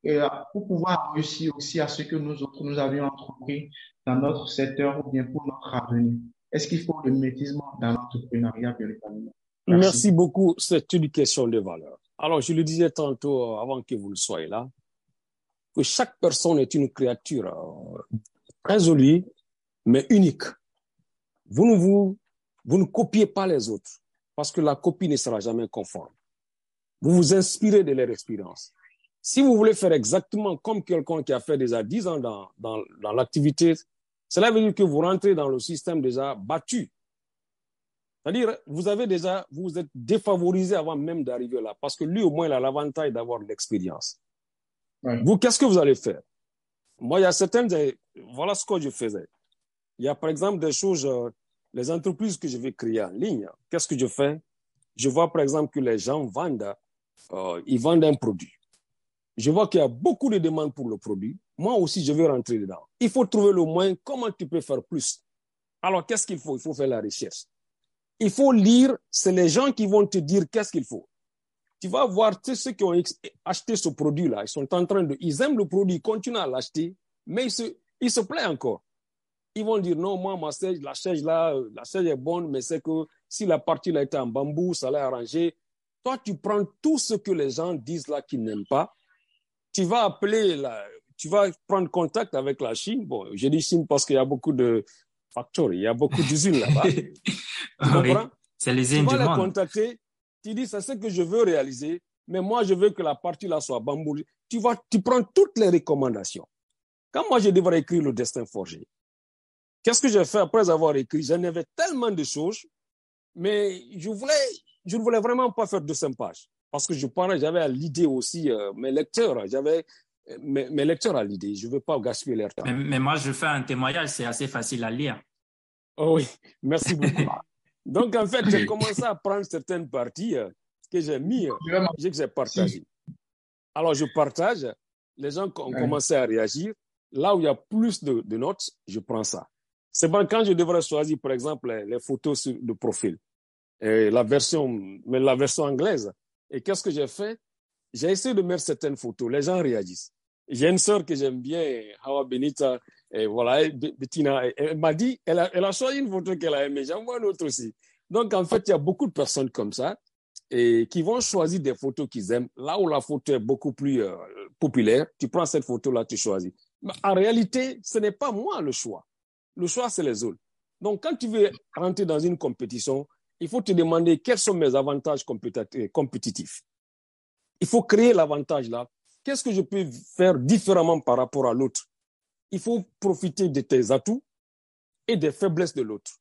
euh, pour pouvoir réussir aussi à ce que nous autres nous avions entrepris dans notre secteur ou bien pour notre avenir Est-ce qu'il faut le mimétisme dans l'entrepreneuriat véritablement? Merci. Merci beaucoup. C'est une question de valeur. Alors, je le disais tantôt, euh, avant que vous le soyez là, que chaque personne est une créature euh, très jolie, mais unique. Vous ne, vous, vous ne copiez pas les autres, parce que la copie ne sera jamais conforme. Vous vous inspirez de leur expérience. Si vous voulez faire exactement comme quelqu'un qui a fait déjà 10 ans dans, dans, dans l'activité, cela veut dire que vous rentrez dans le système déjà battu. C'est-à-dire, vous avez déjà, vous êtes défavorisé avant même d'arriver là, parce que lui, au moins, il a l'avantage d'avoir l'expérience. Vous, qu'est-ce que vous allez faire? Moi, il y a certaines, voilà ce que je faisais. Il y a par exemple des choses, euh, les entreprises que je vais créer en ligne. Qu'est-ce que je fais? Je vois par exemple que les gens vendent, euh, ils vendent un produit. Je vois qu'il y a beaucoup de demandes pour le produit. Moi aussi, je vais rentrer dedans. Il faut trouver le moyen comment tu peux faire plus? Alors, qu'est-ce qu'il faut? Il faut faire la recherche. Il faut lire, c'est les gens qui vont te dire qu'est-ce qu'il faut tu vas voir tous ceux qui ont acheté ce produit-là, ils sont en train de, ils aiment le produit, ils continuent à l'acheter, mais ils se, ils se plaisent encore. Ils vont dire, non, moi, ma chaise, la chaise là, la chaise est bonne, mais c'est que si la partie là était en bambou, ça l'a arrangé. Toi, tu prends tout ce que les gens disent là qu'ils n'aiment pas. Tu vas appeler la, tu vas prendre contact avec la Chine. Bon, je dis Chine parce qu'il y a beaucoup de factories, il y a beaucoup d'usines là-bas. <laughs> tu comprends? C'est les tu vas les contacter, tu dis, c'est ce que je veux réaliser, mais moi, je veux que la partie là soit bambou. Tu, vas, tu prends toutes les recommandations. Quand moi, je devrais écrire le destin forgé, qu'est-ce que j'ai fait après avoir écrit? J'en avais tellement de choses, mais je voulais, je ne voulais vraiment pas faire 200 pages. Parce que je parlais, j'avais à l'idée aussi, euh, mes lecteurs, j'avais euh, mes, mes, lecteurs à l'idée. Je ne veux pas gaspiller leur temps. Mais, mais, moi, je fais un témoignage, c'est assez facile à lire. Oh oui, merci beaucoup. <laughs> Donc, en fait, j'ai commencé à prendre certaines parties euh, que j'ai mis, que j'ai partagées. Alors, je partage, les gens ont commencé à réagir. Là où il y a plus de, de notes, je prends ça. C'est bon quand je devrais choisir, par exemple, les, photos de profil, et la version, mais la version anglaise. Et qu'est-ce que j'ai fait? J'ai essayé de mettre certaines photos. Les gens réagissent. J'ai une sœur que j'aime bien, Hawa Benita, et voilà, Bettina, elle m'a dit, elle a, choisi une photo qu'elle a aimée, j'en vois une autre aussi. Donc, en fait, il y a beaucoup de personnes comme ça et qui vont choisir des photos qu'ils aiment. Là où la photo est beaucoup plus euh, populaire, tu prends cette photo-là, tu choisis. Mais en réalité, ce n'est pas moi le choix. Le choix, c'est les autres. Donc, quand tu veux rentrer dans une compétition, il faut te demander quels sont mes avantages compétitifs. Il faut créer l'avantage là. Qu'est-ce que je peux faire différemment par rapport à l'autre? Il faut profiter de tes atouts et des faiblesses de l'autre.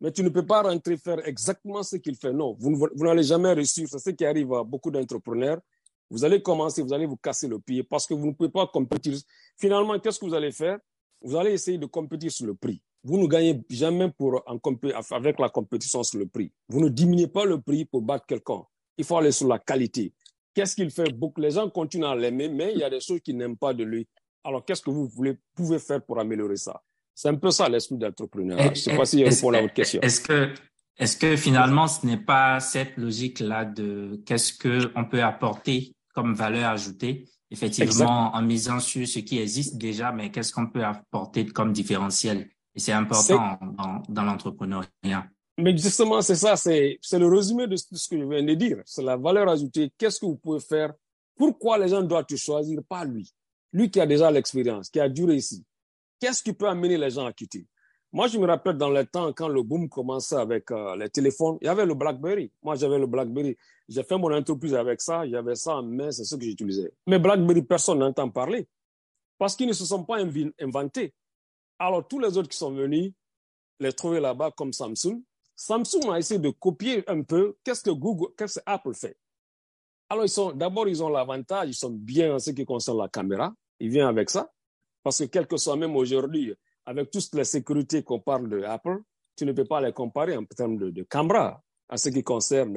Mais tu ne peux pas rentrer faire exactement ce qu'il fait. Non, vous, n'allez jamais réussir. C'est ce qui arrive à beaucoup d'entrepreneurs. Vous allez commencer, vous allez vous casser le pied parce que vous ne pouvez pas compétir. Finalement, qu'est-ce que vous allez faire? Vous allez essayer de compétir sur le prix. Vous ne gagnez jamais pour, en, avec la compétition sur le prix. Vous ne diminuez pas le prix pour battre quelqu'un. Il faut aller sur la qualité. Qu'est-ce qu'il fait? Beaucoup, Les gens continuent à l'aimer, mais il y a des choses qu'ils n'aiment pas de lui. Alors, qu'est-ce que vous voulez, pouvez faire pour améliorer ça? C'est un peu ça l'esprit d'entrepreneur. Je ne sais pas si je réponds à votre question. Est-ce que, est-ce que finalement, ce n'est pas cette logique-là de qu'est-ce qu'on peut apporter comme valeur ajoutée, effectivement, en misant sur ce qui existe déjà, mais qu'est-ce qu'on peut apporter comme différentiel? Et c'est important dans, dans l'entrepreneuriat. Mais justement, c'est ça, c'est, c'est le résumé de ce que je viens de dire. C'est la valeur ajoutée. Qu'est-ce que vous pouvez faire? Pourquoi les gens doivent te choisir, pas lui? Lui qui a déjà l'expérience, qui a duré ici, qu'est-ce qui peut amener les gens à quitter? Moi, je me rappelle dans le temps, quand le boom commençait avec euh, les téléphones, il y avait le BlackBerry. Moi, j'avais le BlackBerry. J'ai fait mon entreprise avec ça, j'avais ça en main, c'est ce que j'utilisais. Mais BlackBerry, personne n'entend parler parce qu'ils ne se sont pas inventés. Alors, tous les autres qui sont venus les trouver là-bas comme Samsung, Samsung a essayé de copier un peu qu'est-ce que Google, qu'est-ce que Apple fait. Alors, ils sont, d'abord, ils ont l'avantage, ils sont bien en ce qui concerne la caméra. Il vient avec ça. Parce que quel que soit même aujourd'hui, avec toutes les sécurités qu'on parle de Apple, tu ne peux pas les comparer en termes de, de caméra à ce qui concerne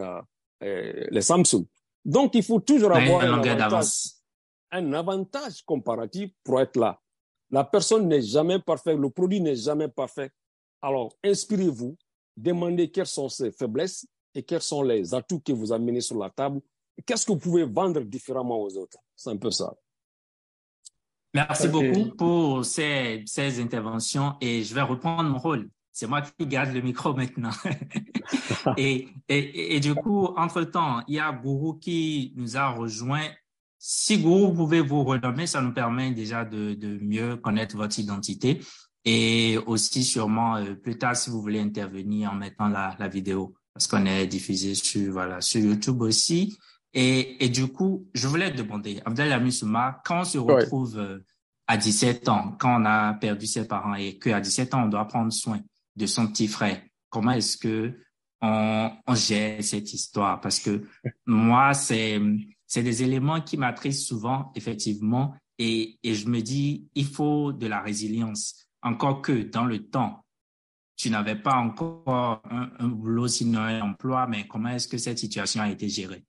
euh, les Samsung. Donc, il faut toujours avoir un, avantage, un avantage comparatif pour être là. La personne n'est jamais parfaite, le produit n'est jamais parfait. Alors, inspirez-vous, demandez quelles sont ses faiblesses et quels sont les atouts que vous amenez sur la table. Qu'est-ce que vous pouvez vendre différemment aux autres? C'est un peu ça. Merci beaucoup pour ces, ces interventions et je vais reprendre mon rôle. C'est moi qui garde le micro maintenant. <laughs> et, et, et, du coup, entre-temps, il y a Gourou qui nous a rejoint. Si vous pouvez vous renommer, ça nous permet déjà de, de mieux connaître votre identité. Et aussi, sûrement, euh, plus tard, si vous voulez intervenir en mettant la, la vidéo, parce qu'on est diffusé sur, voilà, sur YouTube aussi. Et, et du coup, je voulais te demander, Abdel Souma, quand on se retrouve euh, à 17 ans, quand on a perdu ses parents et qu'à 17 ans, on doit prendre soin de son petit frère, comment est-ce que on, on, gère cette histoire? Parce que moi, c'est, c'est des éléments qui m'attristent souvent, effectivement, et, et je me dis, il faut de la résilience. Encore que dans le temps, tu n'avais pas encore un, un boulot, sinon un emploi, mais comment est-ce que cette situation a été gérée?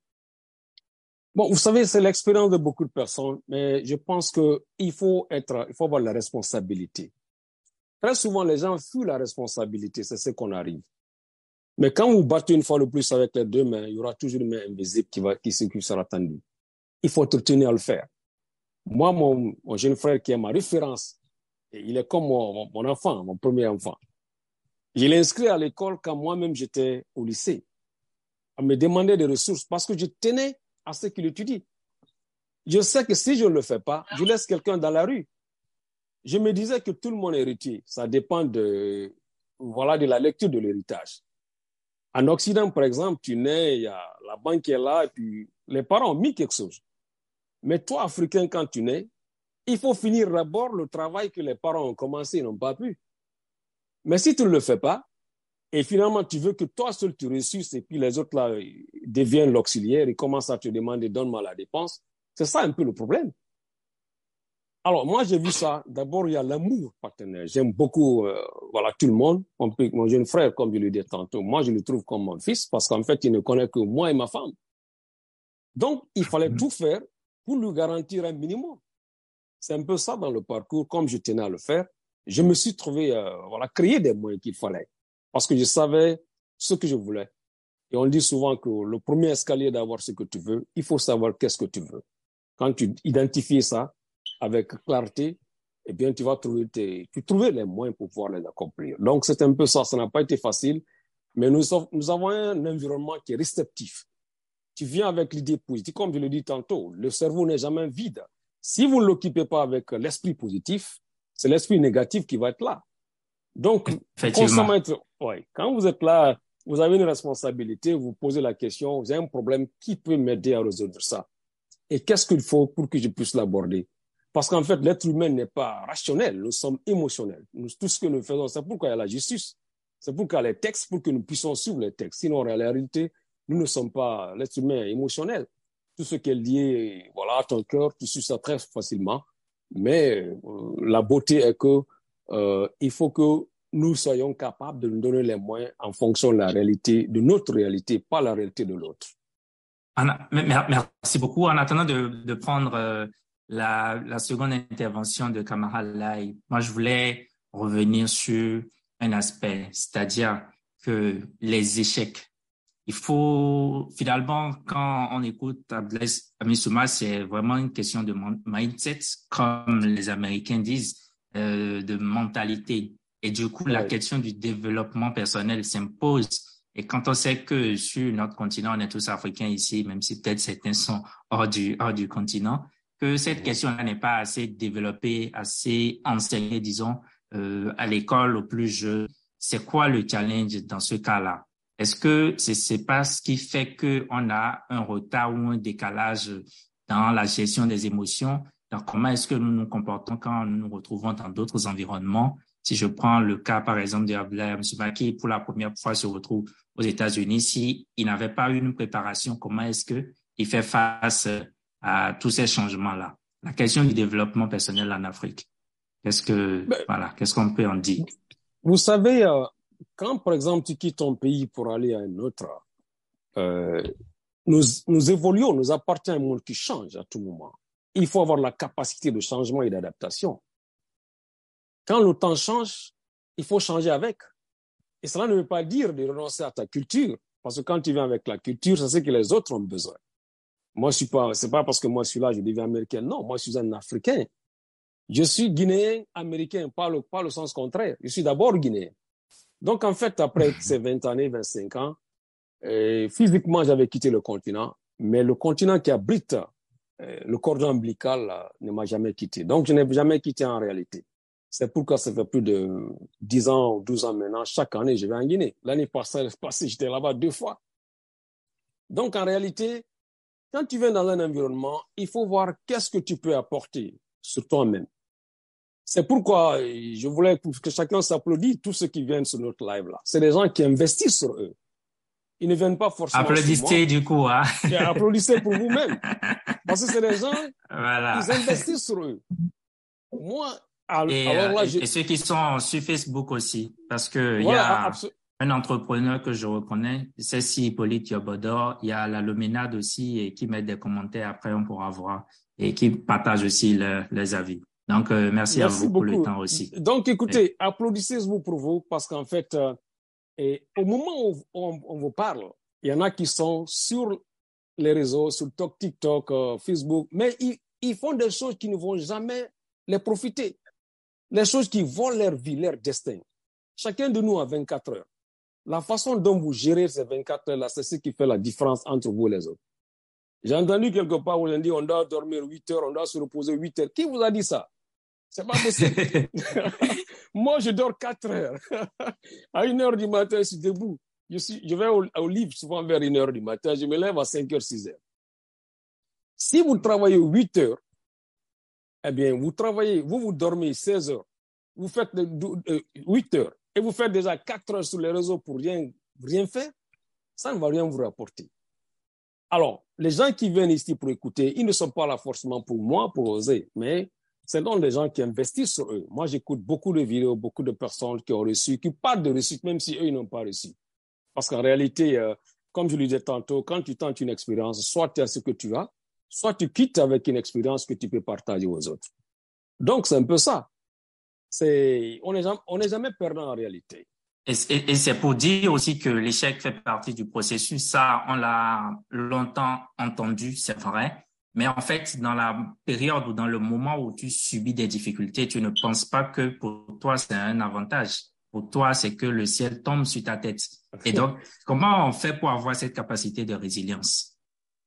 Bon, vous savez, c'est l'expérience de beaucoup de personnes, mais je pense qu'il faut être, il faut avoir la responsabilité. Très souvent, les gens fuient la responsabilité, c'est ce qu'on arrive. Mais quand vous battez une fois le plus avec les deux mains, il y aura toujours une main invisible qui va, qui, qui sera tendue. Il faut tenir à le faire. Moi, mon, mon, jeune frère qui est ma référence, il est comme mon, mon enfant, mon premier enfant. Je l'ai inscrit à l'école quand moi-même j'étais au lycée. On me demandait des ressources parce que je tenais à ce qu'il étudie. Je sais que si je ne le fais pas, je laisse quelqu'un dans la rue. Je me disais que tout le monde est héritier. Ça dépend de, voilà, de la lecture de l'héritage. En Occident, par exemple, tu nais, y a la banque est là, et puis les parents ont mis quelque chose. Mais toi, Africain, quand tu nais, il faut finir d'abord le travail que les parents ont commencé et n'ont pas pu. Mais si tu ne le fais pas, et finalement, tu veux que toi seul tu ressuscites et puis les autres là deviennent l'auxiliaire et commencent à te demander donne-moi la dépense. C'est ça un peu le problème. Alors moi j'ai vu ça. D'abord il y a l'amour partenaire. J'aime beaucoup euh, voilà tout le monde. mon jeune frère comme je le disais tantôt, moi je le trouve comme mon fils parce qu'en fait il ne connaît que moi et ma femme. Donc il fallait mm-hmm. tout faire pour lui garantir un minimum. C'est un peu ça dans le parcours comme je tenais à le faire. Je me suis trouvé euh, voilà créer des moyens qu'il fallait parce que je savais ce que je voulais. Et on dit souvent que le premier escalier d'avoir ce que tu veux, il faut savoir qu'est-ce que tu veux. Quand tu identifies ça avec clarté, eh bien, tu vas trouver, tes, tu trouver les moyens pour pouvoir les accomplir. Donc, c'est un peu ça. Ça n'a pas été facile, mais nous, nous avons un environnement qui est réceptif. Tu viens avec l'idée positive. Comme je le dis tantôt, le cerveau n'est jamais vide. Si vous ne l'occupez pas avec l'esprit positif, c'est l'esprit négatif qui va être là. Donc, constamment être, ouais, quand vous êtes là, vous avez une responsabilité, vous posez la question, vous avez un problème, qui peut m'aider à résoudre ça? Et qu'est-ce qu'il faut pour que je puisse l'aborder? Parce qu'en fait, l'être humain n'est pas rationnel, nous sommes émotionnels. Tout ce que nous faisons, c'est pourquoi il y a la justice. C'est pourquoi les textes, pour que nous puissions suivre les textes. Sinon, en réalité, nous ne sommes pas l'être humain émotionnel. Tout ce qui est lié, voilà, à ton cœur, tu suis ça très facilement. Mais euh, la beauté est que euh, il faut que nous soyons capables de nous donner les moyens en fonction de la réalité, de notre réalité, pas la réalité de l'autre. Merci beaucoup. En attendant de, de prendre euh, la, la, seconde intervention de Kamara Lai, moi, je voulais revenir sur un aspect, c'est-à-dire que les échecs. Il faut, finalement, quand on écoute Abdelaziz Amissouma, c'est vraiment une question de mindset, comme les Américains disent euh, de mentalité. Et du coup, la question du développement personnel s'impose. Et quand on sait que sur notre continent, on est tous africains ici, même si peut-être certains sont hors du, hors du continent, que cette question-là n'est pas assez développée, assez enseignée, disons, euh, à l'école au plus jeune. C'est quoi le challenge dans ce cas-là? Est-ce que c'est c'est pas ce qui fait que on a un retard ou un décalage dans la gestion des émotions? Donc, comment est-ce que nous nous comportons quand nous nous retrouvons dans d'autres environnements? Si je prends le cas, par exemple, de Abdullah qui, pour la première fois, se retrouve aux États-Unis, s'il il n'avait pas eu une préparation, comment est-ce qu'il fait face à tous ces changements-là? la question du développement personnel en Afrique. Qu'est-ce que, ben, voilà, qu'est-ce qu'on peut en dire? Vous savez, euh, quand par exemple tu quittes ton pays pour aller à un autre, euh, nous, nous évoluons, nous appartient à un monde qui change à tout moment. Il faut avoir la capacité de changement et d'adaptation. Quand le temps change, il faut changer avec. Et cela ne veut pas dire de renoncer à ta culture, parce que quand tu viens avec la culture, c'est ce que les autres ont besoin. Moi, je suis pas, c'est pas parce que moi je suis là, je deviens américain. Non, moi je suis un Africain. Je suis guinéen américain, pas le, pas le sens contraire. Je suis d'abord guinéen. Donc, en fait, après <laughs> ces 20 années, 25 ans, euh, physiquement, j'avais quitté le continent, mais le continent qui abrite euh, le cordon ombilical ne m'a jamais quitté. Donc, je n'ai jamais quitté en réalité. C'est pourquoi ça fait plus de 10 ans ou 12 ans maintenant, chaque année, je vais en Guinée. L'année passée, <laughs> passée j'étais là-bas deux fois. Donc, en réalité, quand tu viens dans un environnement, il faut voir qu'est-ce que tu peux apporter sur toi-même. C'est pourquoi je voulais que chacun s'applaudisse, tous ceux qui viennent sur notre live là. C'est des gens qui investissent sur eux. Ils ne viennent pas forcément. Applaudissez du coup, hein. applaudissez pour vous-même. Parce que c'est des gens, voilà. ils investissent sur eux. Moi, et, alors là, et, ceux qui sont sur Facebook aussi, parce que il y a un entrepreneur que je reconnais, c'est si Hippolyte Yobodor, il y a la Luminade aussi et qui met des commentaires après on pourra voir et qui partage aussi les avis. Donc euh, merci, à vous pour le temps aussi. Donc écoutez, applaudissez-vous pour vous parce qu'en fait, euh, et au moment où on, vous parle, il y en a qui sont sur les réseaux, sur TikTok, euh, Facebook, mais ils, ils font des choses qui ne vont jamais les profiter. Les choses qui volent leur vie, leur destin. Chacun de nous a 24 heures. La façon dont vous gérez ces 24 heures-là, c'est ce qui fait la différence entre vous et les autres. J'ai entendu quelque part où on dit on doit dormir 8 heures, on doit se reposer 8 heures. Qui vous a dit ça? C'est pas possible. <laughs> Moi, je dors 4 heures. <laughs> à 1 heure du matin, je suis debout. Je, suis, je vais au, au, livre souvent vers 1 heure du matin. Je me lève à 5 heures, 6 heures. Si vous travaillez 8 heures, eh bien, vous travaillez, vous vous dormez 16 heures, vous faites 8 heures et vous faites déjà 4 heures sur les réseaux pour rien, rien faire, ça ne va rien vous rapporter. Alors, les gens qui viennent ici pour écouter, ils ne sont pas là forcément pour moi, pour oser, mais c'est donc des gens qui investissent sur eux. Moi, j'écoute beaucoup de vidéos, beaucoup de personnes qui ont reçu, qui parlent de réussite, même si eux, ils n'ont pas reçu. Parce qu'en réalité, euh, comme je le disais tantôt, quand tu tentes une expérience, soit tu as ce que tu as, soit tu quittes avec une expérience que tu peux partager aux autres. Donc, c'est un peu ça. C'est, on n'est jamais, jamais perdant en réalité. Et, et, c'est pour dire aussi que l'échec fait partie du processus. Ça, on l'a longtemps entendu, c'est vrai. Mais en fait, dans la période ou dans le moment où tu subis des difficultés, tu ne penses pas que pour toi, c'est un avantage. Pour toi, c'est que le ciel tombe sur ta tête. Et <laughs> donc, comment on fait pour avoir cette capacité de résilience?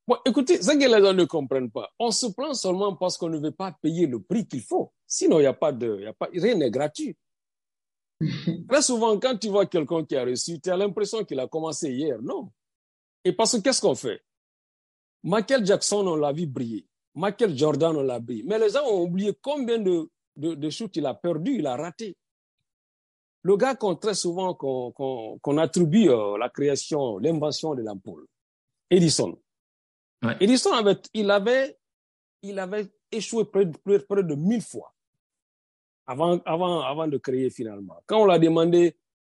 Bon, écoutez, ce que les gens ne comprennent pas, on se plaint seulement parce qu'on ne veut pas payer le prix qu'il faut. Sinon, il n'y a pas de, y a pas, rien n'est gratuit. <laughs> Très souvent, quand tu vois quelqu'un qui a reçu, tu as l'impression qu'il a commencé hier. Non. Et parce que qu'est-ce qu'on fait? Michael Jackson, on l'a vu briller. Michael Jordan, on l'a brillé. Mais les gens ont oublié combien de, de, de shoots il a perdu, il a raté. Le gars qu'on très souvent qu'on attribue euh, la création, l'invention de l'ampoule, Edison. Edison avait, il avait, il avait échoué près, près, près de mille fois avant, avant, avant de créer finalement. Quand on l'a demandé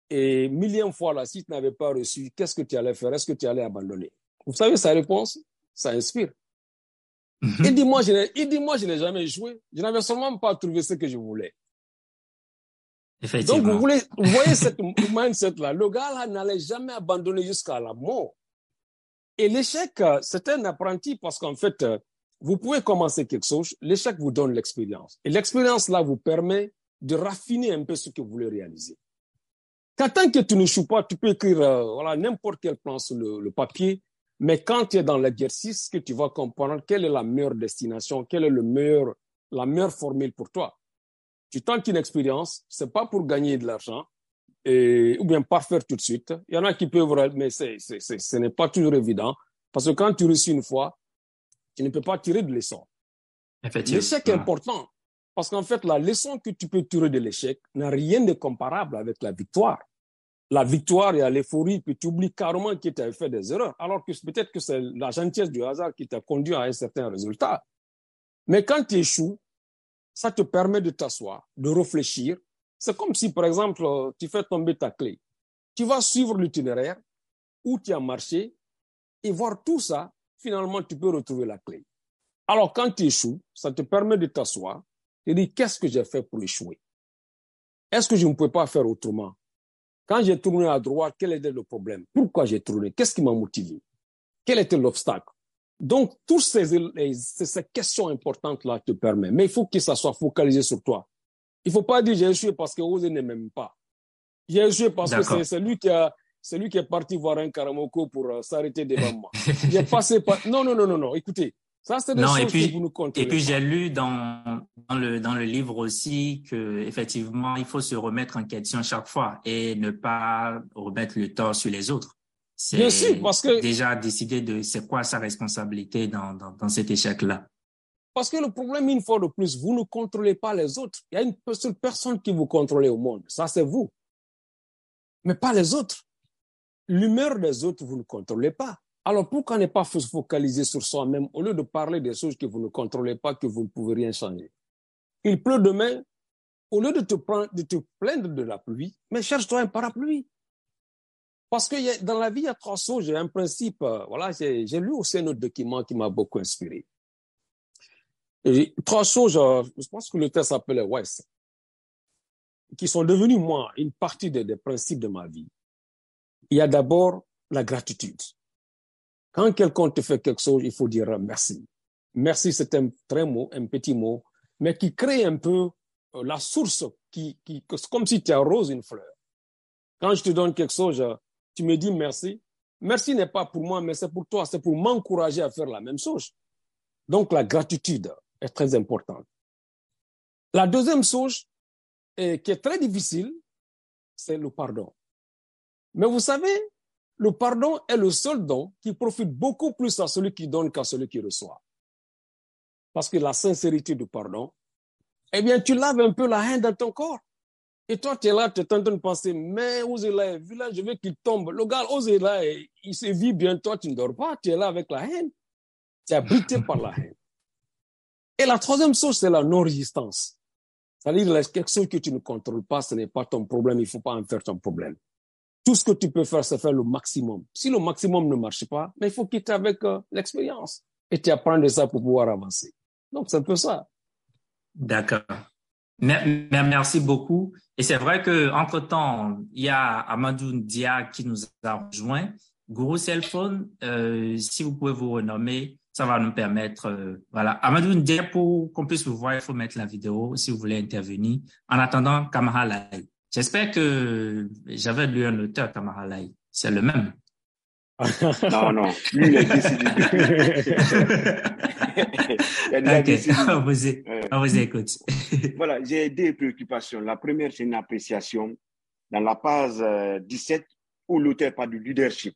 et millième fois là, si tu n'avais pas reçu, qu'est-ce que tu allais faire? Est-ce que tu allais abandonner? Vous savez sa réponse? Ça inspire. Mm-hmm. Il dit moi, je n'ai, il dit moi, je n'ai jamais échoué. Je n'avais seulement pas trouvé ce que je voulais. Donc vous voulez, vous voyez cette <laughs> mindset là. Le gars là n'allait jamais abandonner jusqu'à la mort. Et l'échec, euh, c'est un apprenti parce qu'en fait, euh, vous pouvez commencer quelque chose, l'échec vous donne l'expérience. Et l'expérience là vous permet de raffiner un peu ce que vous voulez réaliser. Quand tant que tu ne joues pas, tu peux écrire euh, voilà n'importe quel plan sur le, papier, mais quand tu es dans l'exercice, que tu vas comprendre quelle est la meilleure destination, quelle est le meilleur, la meilleure formule pour toi. Tu tentes une expérience, c'est pas pour gagner de l'argent, ou bien parfaire tout de suite. Il y en a qui peuvent, mais c'est, c'est, ce n'est pas toujours évident. Parce que quand tu réussis une fois, tu ne peux pas tirer de leçon. L'échec est important. Parce qu'en fait, la leçon que tu peux tirer de l'échec n'a rien de comparable avec la victoire. La victoire et à l'euphorie, puis tu oublies carrément que tu as fait des erreurs. Alors que peut-être que c'est la gentillesse du hasard qui t'a conduit à un certain résultat. Mais quand tu échoues, ça te permet de t'asseoir, de réfléchir. C'est comme si, par exemple, tu fais tomber ta clé. Tu vas suivre l'itinéraire où tu as marché et voir tout ça. Finalement, tu peux retrouver la clé. Alors, quand tu échoues, ça te permet de t'asseoir et de dire qu'est-ce que j'ai fait pour échouer? Est-ce que je ne peux pas faire autrement? Quand j'ai tourné à droite, quel était le problème? Pourquoi j'ai tourné? Qu'est-ce qui m'a motivé? Quel était l'obstacle? Donc, toutes ces, ces questions importantes-là te permettent. Mais il faut que ça soit focalisé sur toi. Il ne faut pas dire j'ai échoué parce que vous ne m'aime pas. J'ai échoué parce que c'est lui qui a, c'est lui qui est parti voir un Karamoko pour euh, s'arrêter devant moi. J'ai <laughs> passé par... Non, non, non, non, non. Écoutez, ça, c'est des non, choses et puis, que vous nous Et puis, j'ai lu dans, dans, le, dans le livre aussi que, effectivement, il faut se remettre en question chaque fois et ne pas remettre le tort sur les autres. Bien sûr, parce que. Déjà décider de c'est quoi sa responsabilité dans, dans, dans cet échec-là. Parce que le problème, une fois de plus, vous ne contrôlez pas les autres. Il y a une seule personne qui vous contrôle au monde. Ça, c'est vous. Mais pas les autres. L'humeur des autres, vous ne contrôlez pas. Alors pourquoi ne pas se focaliser sur soi-même au lieu de parler des choses que vous ne contrôlez pas, que vous ne pouvez rien changer? Il pleut demain, au lieu de te, plaindre de la pluie, mais cherche-toi un parapluie. Parce que dans la vie, il y a trois choses. J'ai un principe. Euh, voilà, j'ai lu aussi un autre document qui m'a beaucoup inspiré. Trois choses, euh, je pense que le texte s'appelait West, qui sont devenus, moi, une partie des, principes de ma vie. Il y a d'abord la gratitude. Quand quelqu'un te fait quelque chose, il faut dire merci. Merci, c'est un très mot, un petit mot, mais qui crée un peu euh, la source, qui, qui, comme si tu arroses une fleur. Quand je te donne quelque chose, tu me dis merci. Merci n'est pas pour moi, mais c'est pour toi, c'est pour m'encourager à faire la même chose. Donc la gratitude est très importante. La deuxième chose, et qui est très difficile, c'est le pardon. Mais vous savez, le pardon est le seul don qui profite beaucoup plus à celui qui donne qu'à celui qui reçoit. Parce que la sincérité du pardon, eh bien, tu laves un peu la haine dans ton corps. Et toi, tu es là, tu es en train de penser, mais Ozela, là, je veux qu'il tombe. Le gars, Ozela, il se vit bien, toi, tu ne dors pas, tu es là avec la haine. Tu es habité par la haine. Et la troisième chose, c'est la non-résistance. C'est-à-dire, quelque chose que tu ne contrôles pas, ce n'est pas ton problème, il ne faut pas en faire ton problème. Tout ce que tu peux faire, c'est faire le maximum. Si le maximum ne marche pas, mais il faut quitter avec euh, l'expérience. Et tu apprends de ça pour pouvoir avancer. Donc, c'est un peu ça. D'accord. Merci beaucoup. Et c'est vrai que entre temps, il y a Amadou Dia qui nous a rejoint. Guru Cellphone, euh, si vous pouvez vous renommer, ça va nous permettre, euh, voilà. Amadou Dia, pour qu'on puisse vous voir, il faut mettre la vidéo si vous voulez intervenir. En attendant, Kamara J'espère que j'avais lu un auteur, Kamara C'est le même. <laughs> non, non, lui, il <laughs> a décidé. on, vous, écoute. <laughs> voilà, j'ai deux préoccupations. La première, c'est une appréciation dans la page 17 euh, où l'auteur parle du leadership.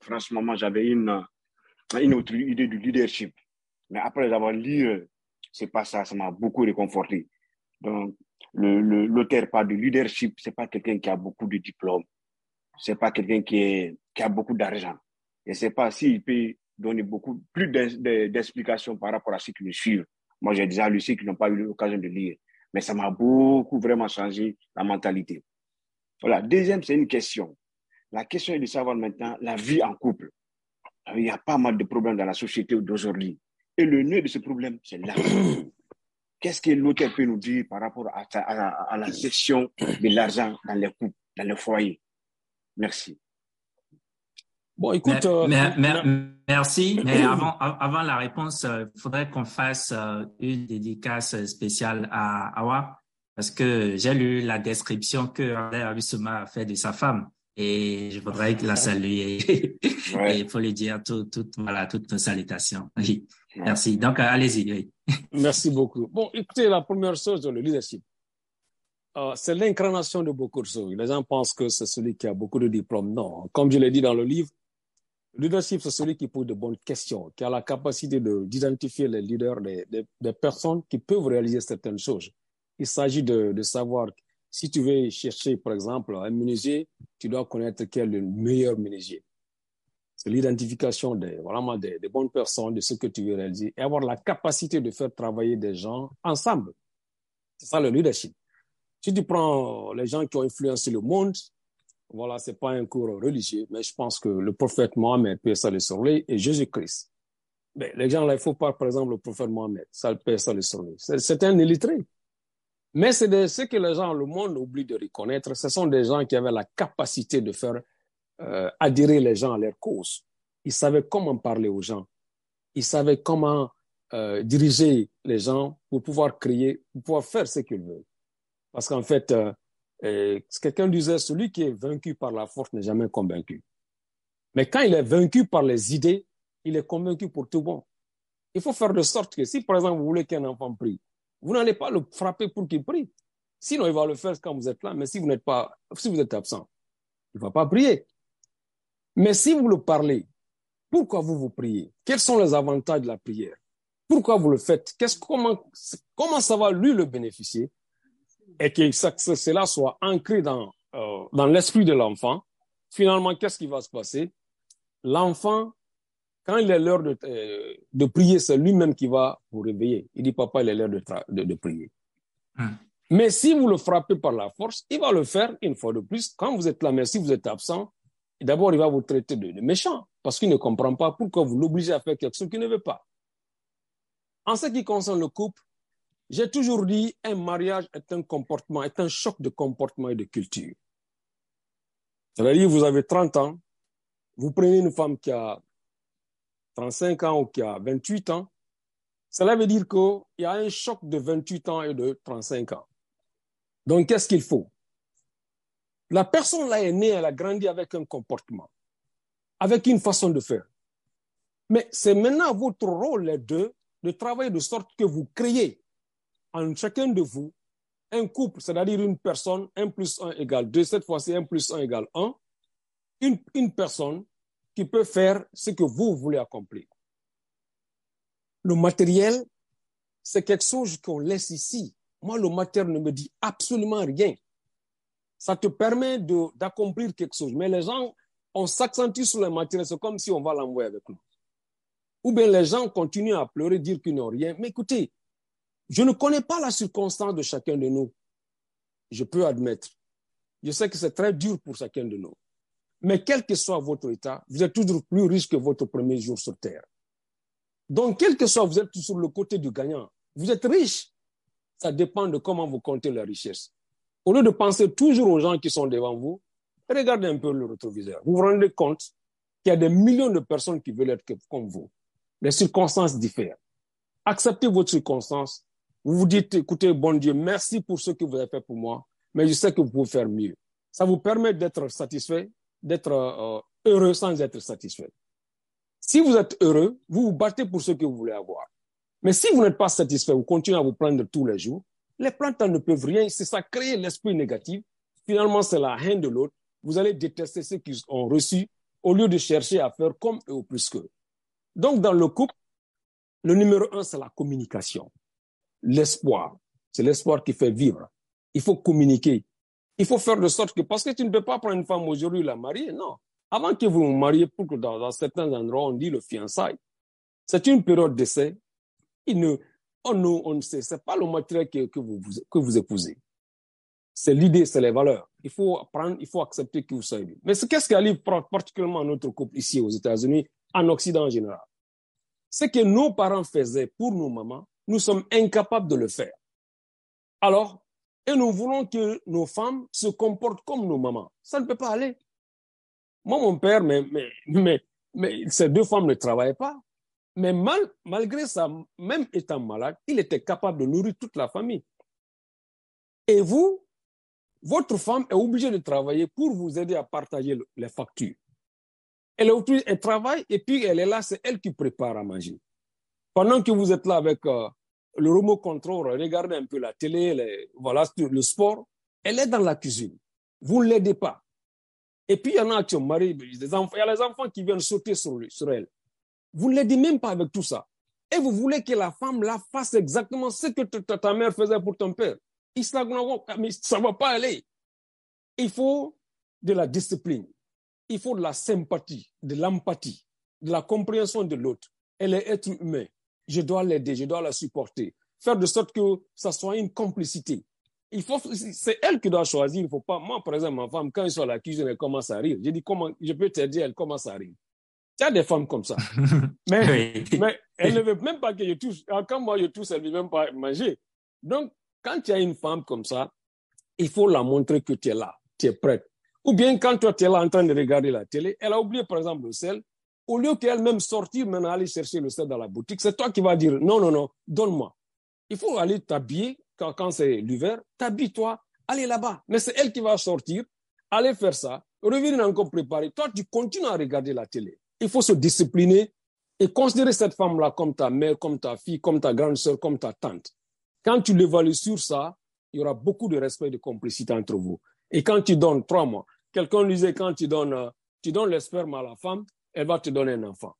Franchement, moi, j'avais une, une autre idée du leadership. Mais après avoir lu, euh, c'est pas ça, ça m'a beaucoup réconforté. Donc, l'auteur le, parle du leadership, c'est pas quelqu'un qui a beaucoup de diplômes. C'est pas quelqu'un qui, qui a beaucoup d'argent. Et c'est pas s'il peut donner beaucoup plus d'explications par rapport à ce qui me suivent. Moi, j'ai déjà lu ceux qui n'ont pas eu l'occasion de lire. Mais ça m'a beaucoup vraiment changé la mentalité. Voilà. Deuxième, c'est une question. La question est de savoir maintenant la vie en couple. Il y a pas mal de problèmes dans la société d'aujourd'hui. Et le nœud de ce problème, c'est l'argent. <coughs> Qu'est-ce que l'auteur peut nous dire par rapport à, à la gestion de l'argent dans les couples, dans les foyers? Merci. Bon, écoute. Euh, merci. Mais avant, avant la réponse, il euh, faudrait qu'on fasse euh, une dédicace spéciale à Awa parce que j'ai lu la description que Alain a fait de sa femme et je voudrais la saluer. <laughs> et il faut lui dire tout, tout, voilà, toutes nos salutations. Merci. Donc, allez-y. <laughs> Merci beaucoup. Bon, écoutez, la première chose, le leadership. c'est l'incarnation de beaucoup de choses. Les gens pensent que c'est celui qui a beaucoup de diplômes. Non. Comme je l'ai dit dans le livre, le leadership, c'est celui qui pose de bonnes questions, qui a la capacité d'identifier les leaders des, des, personnes qui peuvent réaliser certaines choses. Il s'agit de, de, savoir, si tu veux chercher, par exemple, un menuisier, tu dois connaître quel est le meilleur menuisier. c'est l'identification des, vraiment des, bonnes personnes, de ce que tu veux réaliser, et avoir la capacité de faire travailler des gens ensemble. C'est ça le leadership. Si tu prends les gens qui ont influencé le monde, voilà, c'est pas un cours religieux, mais je pense que le prophète Mohammed, paix le soleil, et Jésus-Christ. Mais les gens là, il faut pas, par exemple, le prophète Mohammed, ça paix le soleil. C'est un illettré. Mais c'est ce que les gens, le monde oublie de reconnaître. Ce sont des gens qui avaient la capacité de faire euh, adhérer les gens à leur cause. Ils savaient comment parler aux gens. Ils savaient comment euh, diriger les gens pour pouvoir créer, pour pouvoir faire ce qu'ils veulent. Parce qu'en fait, euh, quelqu'un disait, celui qui est vaincu par la force n'est jamais convaincu. Mais quand il est vaincu par les idées, il est convaincu pour tout bon. Il faut faire de sorte que si, par exemple, vous voulez qu'un enfant prie, vous n'allez pas le frapper pour qu'il prie. Sinon, il va le faire quand vous êtes là. Mais si vous n'êtes pas, si vous êtes absent, il ne va pas prier. Mais si vous le parlez, pourquoi vous vous priez? Quels sont les avantages de la prière? Pourquoi vous le faites? Comment, comment ça va lui le bénéficier? Et que cela soit ancré dans, euh, dans l'esprit de l'enfant. Finalement, qu'est-ce qui va se passer? L'enfant quand il est l'heure de, euh, de prier, c'est lui-même qui va vous réveiller. Il dit, papa, il est l'heure de, de, prier. Hmm. Mais si vous le frappez par la force, il va le faire une fois de plus. Quand vous êtes là, mais si vous êtes absent, d'abord, il va vous traiter de, méchant parce qu'il ne comprend pas pourquoi vous l'obligez à faire quelque chose qu'il ne veut pas. En ce qui concerne le couple, j'ai toujours dit, un mariage est un comportement, est un choc de comportement et de culture. C'est-à-dire, vous avez 30 ans, vous prenez une femme qui a 35 ans ou qui a 28 ans, cela veut dire qu'il y a un choc de 28 ans et de 35 ans. Donc, qu'est-ce qu'il faut? La personne là est née, elle a grandi avec un comportement, avec une façon de faire. Mais c'est maintenant votre rôle, les deux, de travailler de sorte que vous créez en chacun de vous un couple, c'est-à-dire une personne, 1 plus 1 égale 2, cette fois-ci 1 plus 1 égale 1, une, une personne qui peut faire ce que vous voulez accomplir. Le matériel, c'est quelque chose qu'on laisse ici. Moi, le matériel ne me dit absolument rien. Ça te permet d'accomplir quelque chose. Mais les gens, on s'accentue sur le matériel, c'est comme si on va l'envoyer avec nous. Ou bien les gens continuent à pleurer, dire qu'ils n'ont rien. Mais écoutez, je ne connais pas la circonstance de chacun de nous. Je peux admettre. Je sais que c'est très dur pour chacun de nous. Mais quel que soit votre état, vous êtes toujours plus riche que votre premier jour sur Terre. Donc, quel que soit, vous êtes sur le côté du gagnant. Vous êtes riche. Ça dépend de comment vous comptez la richesse. Au lieu de penser toujours aux gens qui sont devant vous, regardez un peu le rétroviseur. Vous vous rendez compte qu'il y a des millions de personnes qui veulent être comme vous. Les circonstances diffèrent. Acceptez votre circonstance. Vous vous dites, écoutez, bon Dieu, merci pour ce que vous avez fait pour moi, mais je sais que vous pouvez faire mieux. Ça vous permet d'être satisfait d'être euh, heureux sans être satisfait. Si vous êtes heureux, vous vous battez pour ce que vous voulez avoir. Mais si vous n'êtes pas satisfait, vous continuez à vous plaindre tous les jours, les plantes ne peuvent rien, c'est ça créer l'esprit négatif. Finalement, c'est la haine de l'autre. Vous allez détester ceux qui ont reçu au lieu de chercher à faire comme eux ou plus qu'eux. Donc, dans le couple, le numéro un, c'est la communication. L'espoir. C'est l'espoir qui fait vivre. Il faut communiquer. Il faut faire de sorte que, parce que tu ne peux pas prendre une femme aujourd'hui la marier, non. Avant que vous vous mariez, pour que dans, certains endroits, on dit le fiançailles, c'est une période d'essai. Ne, on, on ne sait, c'est pas le matériel que, que, vous, que vous épousez. C'est l'idée, c'est les valeurs. Il faut apprendre, il faut accepter que vous soyez. Mais qu'est-ce qui arrive particulièrement à notre couple ici aux États-Unis, en Occident en général? C'est que nos parents faisaient pour nos mamans, nous sommes incapables de le faire. Alors, et nous voulons que nos femmes se comportent comme nos mamans. Ça ne peut pas aller. Moi, mon père, mais, mais, mais, ces deux femmes ne travaillaient pas. Mais mal, malgré ça, même étant malade, il était capable de nourrir toute la famille. Et vous, votre femme est obligée de travailler pour vous aider à partager les factures. Elle, elle travaille et puis elle est là, c'est elle qui prépare à manger. Pendant que vous êtes là avec euh, le remote control, regardez un peu la télé, voilà, le sport, elle est dans la cuisine. Vous ne l'aidez pas. Et puis, il y en a qui ont marié, il y a les enfants qui viennent sauter sur elle. Vous ne l'aidez même pas avec tout ça. Et vous voulez que la femme là fasse exactement ce que ta, mère faisait pour ton père. Mais ça ne va pas aller. Il faut de la discipline. il faut de la sympathie, de l'empathie, de la compréhension de l'autre. Elle est être humain. Je dois l'aider, je dois la supporter. Faire de sorte que ça soit une complicité. Il faut, c'est elle qui doit choisir. Il faut pas, moi, par exemple, ma femme, quand elle soit à la cuisine, elle commence à rire. Je dis, comment, je peux t'aider, elle commence à rire. Il y a des femmes comme ça. <laughs> mais, mais elle ne veut même pas que je touche. Quand moi je touche, elle ne veut même pas manger. Donc, quand tu as une femme comme ça, il faut la montrer que tu es là, tu es prête. Ou bien quand toi, tu es là en train de regarder la télé, elle a oublié par exemple le sel, au lieu qu'elle-même sortir maintenant aller chercher le sel dans la boutique, c'est toi qui vas dire non, non, non, donne-moi. Il faut aller t'habiller quand, c'est l'hiver, t'habilles-toi, allez là-bas. Mais c'est elle qui va sortir, aller faire ça, revenir encore préparer. Toi, tu continues à regarder la télé. Il faut se discipliner et considérer cette femme-là comme ta mère, comme ta fille, comme ta grande sœur, comme ta tante. Quand tu l'évalues sur ça, il y aura beaucoup de respect et de complicité entre vous. Et quand tu donnes trois mois, quelqu'un disait quand tu donnes, euh, tu donnes le sperme à la femme, elle va te donner un enfant.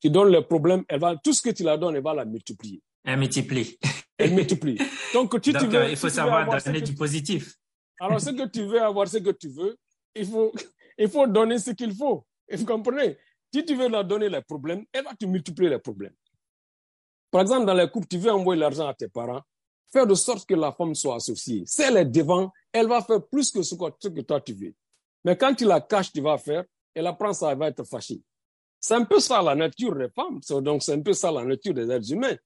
Tu donnes le problème, elle va, tout ce que tu la donnes, elle va la multiplier. Elle multiplie. Elle multiplie. Donc, tu, veux, il faut savoir donner du positif. Alors, ce que tu veux avoir, ce que tu veux, il faut, <laughs> il faut donner ce qu'il faut. Vous comprenez? Si tu veux leur donner les problèmes, elle va te multiplier les problèmes. Par exemple, dans les couples, tu veux envoyer l'argent à tes parents, faire de sorte que la femme soit associée. Si elle est devant, elle va faire plus que ce que toi tu veux. Mais quand tu la caches, tu vas faire, elle apprend ça, elle va être fâchée. C'est un peu ça la nature des femmes. Donc, c'est un peu ça la nature des êtres humains.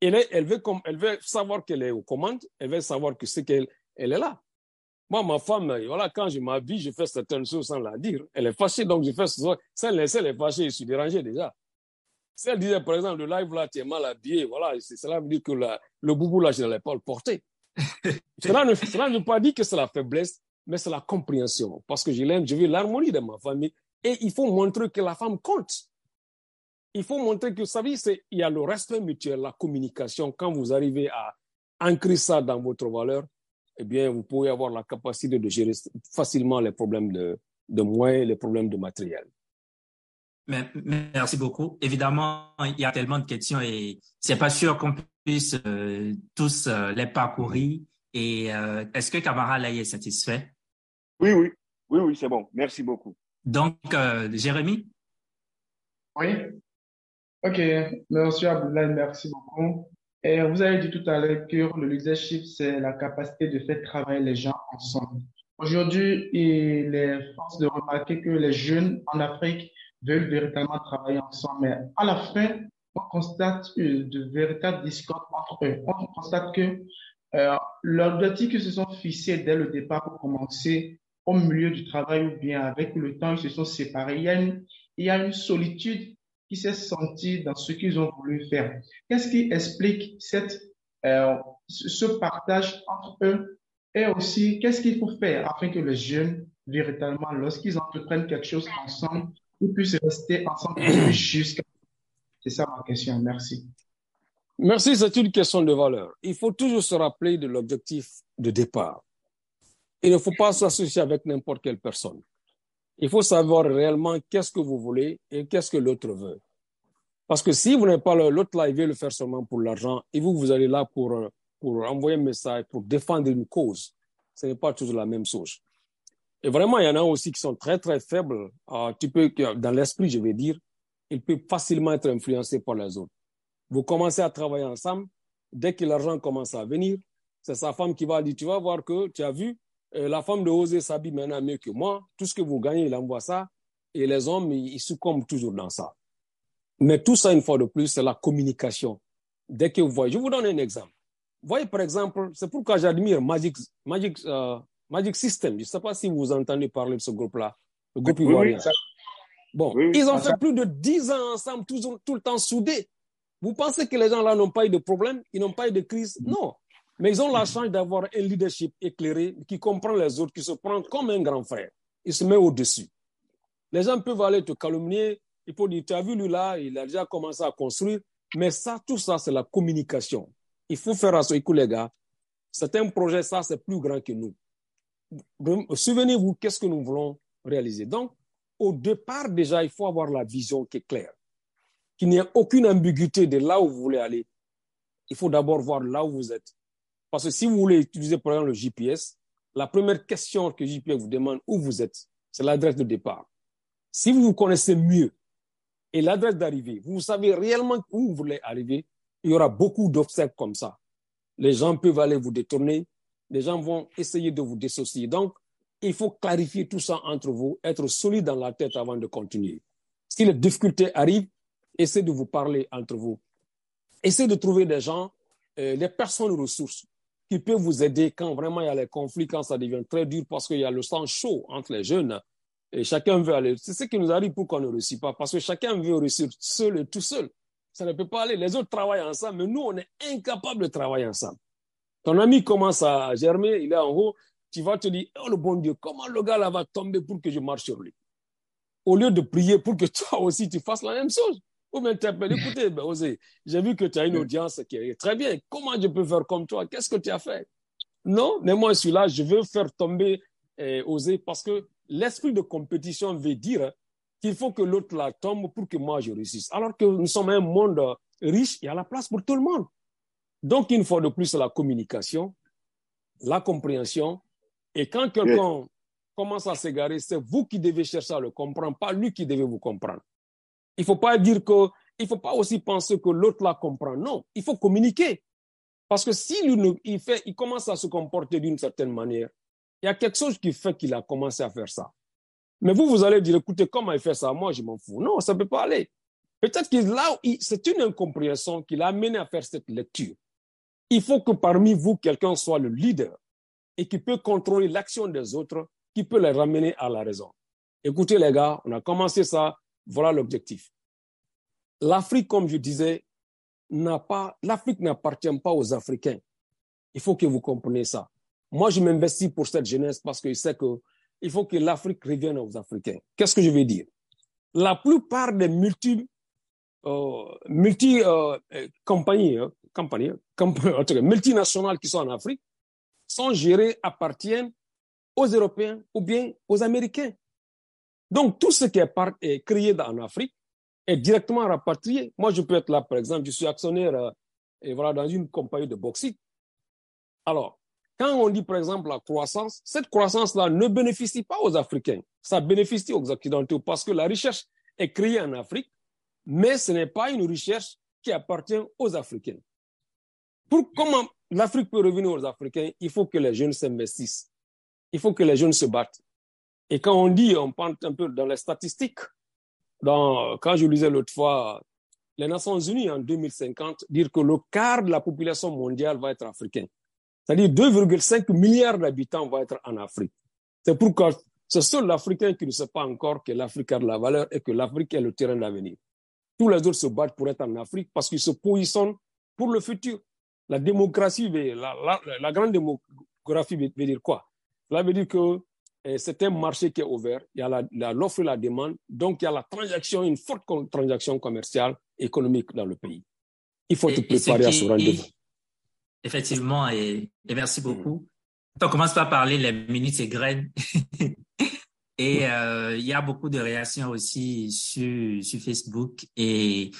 Elle, elle, veut, elle veut savoir qu'elle est aux commandes, elle veut savoir que c'est qu'elle elle est là. Moi, ma femme, voilà, quand je m'habille, je fais certaines choses sans la dire. Elle est fâchée, donc je fais ce Si elle, elle est fâchée, je suis dérangé déjà. Si elle disait, par exemple, le live là, tu es mal habillé, voilà, cela veut dire que le boubou là, je ne l'ai pas le porter. <laughs> cela, ne, cela ne veut pas dire que c'est la faiblesse, mais c'est la compréhension. Parce que je l'aime, je veux l'harmonie de ma famille. Et il faut montrer que la femme compte. Il faut montrer que, vous savez, il y a le respect mutuel, la communication. Quand vous arrivez à ancrer ça dans votre valeur, eh bien, vous pouvez avoir la capacité de gérer facilement les problèmes de, de moyens, les problèmes de matériel. Merci beaucoup. Évidemment, il y a tellement de questions et c'est pas sûr qu'on puisse euh, tous euh, les parcourir. Et euh, est-ce que Camara là est satisfait? Oui, oui, oui, oui, c'est bon. Merci beaucoup. Donc, Jérémy? Oui. Ok, Monsieur Abdoulaye, merci beaucoup. Et vous avez dit tout à l'heure que le leadership, c'est la capacité de faire travailler les gens ensemble. Aujourd'hui, il est force de remarquer que les jeunes en Afrique veulent véritablement travailler ensemble. Mais à la fin, on constate de véritables discordes entre eux. On constate que euh, l'objectif qu'ils se sont fixés dès le départ pour commencer au milieu du travail ou bien avec le temps, ils se sont séparés. Il y a une, il y a une solitude qui s'est sentie dans ce qu'ils ont voulu faire. Qu'est-ce qui explique cette, euh, ce partage entre eux? Et aussi qu'est-ce qu'il faut faire afin que les jeunes, véritablement, lorsqu'ils entreprennent quelque chose ensemble, ils puissent rester ensemble <clears throat> jusqu'à. C'est ça ma question. Merci. Merci, c'est une question de valeur. Il faut toujours se rappeler de l'objectif de départ. Il ne faut pas s'associer avec n'importe quelle personne. Il faut savoir réellement qu'est-ce que vous voulez et qu'est-ce que l'autre veut. Parce que si vous n'êtes pas l'autre là, il veut le faire seulement pour l'argent, et vous, vous allez là pour, pour envoyer un message, pour défendre une cause. Ce n'est pas toujours la même chose. Et vraiment, il y en a aussi qui sont très, très faibles. Euh, tu peux, dans l'esprit, je vais dire, ils peuvent facilement être influencés par les autres. Vous commencez à travailler ensemble. Dès que l'argent commence à venir, c'est sa femme qui va dire, tu vas voir que tu as vu, euh, la femme de Osé s'habille maintenant mieux que moi. Tout ce que vous gagnez, il envoie ça. Et les hommes, ils, ils succombent toujours dans ça. Mais tout ça, une fois de plus, c'est la communication. Dès que vous voyez, je vous donne un exemple. Vous voyez, par exemple, c'est pourquoi j'admire Magic, Magic, euh, Magic System. Je ne sais pas si vous entendez parler de ce groupe-là, le groupe ivoirien. bon, ils ont fait plus de dix ans ensemble, tout, tout, le temps soudés. Vous pensez que les gens-là n'ont pas eu de problème, ils n'ont pas eu de crise? Non. Mais ils ont la chance d'avoir un leadership éclairé qui comprend les autres, qui se prend comme un grand frère. Il se met au-dessus. Les gens peuvent aller te calomnier. Il faut dire, tu as vu lui là, il a déjà commencé à construire. Mais ça, tout ça, c'est la communication. Il faut faire à ce coup, les gars. C'est un projet, ça, c'est plus grand que nous souvenez-vous, qu'est-ce que nous voulons réaliser? Donc, au départ, déjà, il faut avoir la vision qui est claire, qu'il n'y ait aucune ambiguïté de là où vous voulez aller. Il faut d'abord voir là où vous êtes. Parce que si vous voulez utiliser, par exemple, le GPS, la première question que GPS vous demande où vous êtes, c'est l'adresse de départ. Si vous vous connaissez mieux et l'adresse d'arrivée, vous savez réellement où vous voulez arriver, il y aura beaucoup d'obstacles comme ça. Les gens peuvent aller vous détourner, les gens vont essayer de vous dissocier. Donc, il faut clarifier tout ça entre vous, être solide dans la tête avant de continuer. Si les difficultés arrivent, essayez de vous parler entre vous. Essayez de trouver des gens, euh, les personnes ressources qui peuvent vous aider quand vraiment il y a les conflits, quand ça devient très dur parce qu'il y a le sang chaud entre les jeunes et chacun veut aller. C'est ce qui nous arrive pour qu'on ne réussisse pas parce que chacun veut réussir seul et tout seul. Ça ne peut pas aller. Les autres travaillent ensemble, mais nous, on est incapables de travailler ensemble. Ton ami commence à germer, il est en haut, tu vas te dire, oh le bon Dieu, comment le gars là va tomber pour que je marche sur lui? Au lieu de prier pour que <laughs> toi aussi tu fasses la même chose. Ou m'interpeller, écoutez, ben, j'ai vu que tu as une audience qui est très bien. Comment je peux faire comme toi? Qu'est-ce que tu as fait? Non, mais moi, je suis là, je veux faire tomber eh, Osé parce que l'esprit de compétition veut dire qu'il faut que l'autre la tombe pour que moi je réussisse. Alors que nous sommes un monde riche, il y a la place pour tout le monde. Donc, une fois de plus, la communication, la compréhension, et quand quelqu'un commence à s'égarer, c'est vous qui devez chercher à le comprendre, pas lui qui devait vous comprendre. Il ne faut pas dire que, il faut pas aussi penser que l'autre la comprend. Non, il faut communiquer. Parce que s'il il fait, il commence à se comporter d'une certaine manière, il y a quelque chose qui fait qu'il a commencé à faire ça. Mais vous, vous allez dire, écoutez, comment il fait ça? Moi, je m'en fous. Non, ça ne peut pas aller. Peut-être que là, c'est une incompréhension qui l'a amené à faire cette lecture. Il faut que parmi vous, quelqu'un soit le leader et qui peut contrôler l'action des autres, qui peut les ramener à la raison. Écoutez les gars, on a commencé ça, voilà l'objectif. L'Afrique, comme je disais, n'a pas, l'Afrique n'appartient pas aux Africains. Il faut que vous compreniez ça. Moi, je m'investis pour cette jeunesse parce que je sais que il faut que l'Afrique revienne aux Africains. Qu'est-ce que je veux dire? La plupart des multi, euh, euh, compagnies, hein, compagnies, <laughs> multinationales qui sont en Afrique sont gérés appartiennent aux Européens ou bien aux Américains. Donc, tout ce qui est, créé en Afrique est directement rapatrié. Moi, je peux être là, par exemple, je suis actionnaire euh, et voilà, dans une compagnie de bauxite. Alors, quand on dit, par exemple, la croissance, cette croissance-là ne bénéficie pas aux Africains. Ça bénéficie aux Occidentaux parce que la recherche est créée en Afrique, mais ce n'est pas une recherche qui appartient aux Africains. Pour comment l'Afrique peut revenir aux Africains, il faut que les jeunes s'investissent. Il faut que les jeunes se battent. Et quand on dit, on parle un peu dans les statistiques, quand je lisais l'autre fois, les Nations Unies en 2050 dire que le quart de la population mondiale va être africain. C'est-à-dire 2,5 milliards d'habitants vont être en Afrique. C'est pourquoi c'est seul l'Africain qui ne sait pas encore que l'Afrique a de la valeur et que l'Afrique est le terrain d'avenir. Tous les autres se battent pour être en Afrique parce qu'ils se positionnent pour le futur. La démocratie, la, la, grande démographie veut, dire quoi? Cela veut dire que c'est un marché qui est ouvert, il y a l'offre et la demande, donc il y a la transaction, une forte transaction commerciale, économique dans le pays. Il faut être préparé à ce rendez-vous. Effectivement, et, merci mm. beaucoup. On commence par parler les minutes et graines. <laughs> et euh, il y a beaucoup de réactions aussi sur, sur Facebook et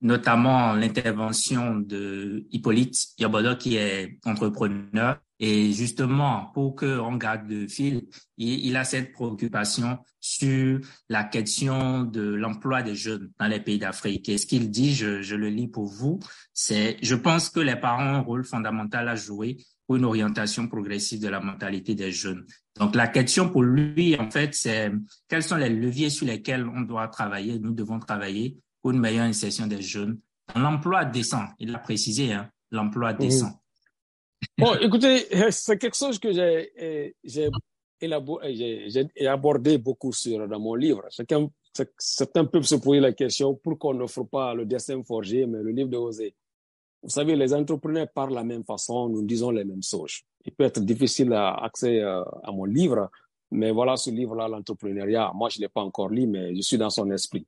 notamment l'intervention de Hippolyte Yabodo qui est entrepreneur. Et justement, pour qu'on garde le fil, il, a cette préoccupation sur la question de l'emploi des jeunes dans les pays d'Afrique. Et ce qu'il dit, je, je le lis pour vous, c'est, je pense que les parents ont un rôle fondamental à jouer pour une orientation progressive de la mentalité des jeunes. Donc la question pour lui, en fait, c'est quels sont les leviers sur lesquels on doit travailler, nous devons travailler une meilleure insertion des jeunes dans l'emploi décent. Il a précisé, hein, l'emploi mhm. décent. <laughs> Bon, écoutez, c'est quelque chose que j'ai eh, eh, abordé beaucoup sur, dans mon livre. Certains peuvent se poser la question pourquoi on n'offre pas le dessin forgé, mais le livre de Osée. Vous savez, les entrepreneurs parlent la même façon, nous disons les mêmes choses. Il peut être difficile à, à mon livre, mais voilà ce livre-là, l'entrepreneuriat. Moi, je ne l'ai pas encore lu, mais je suis dans son esprit.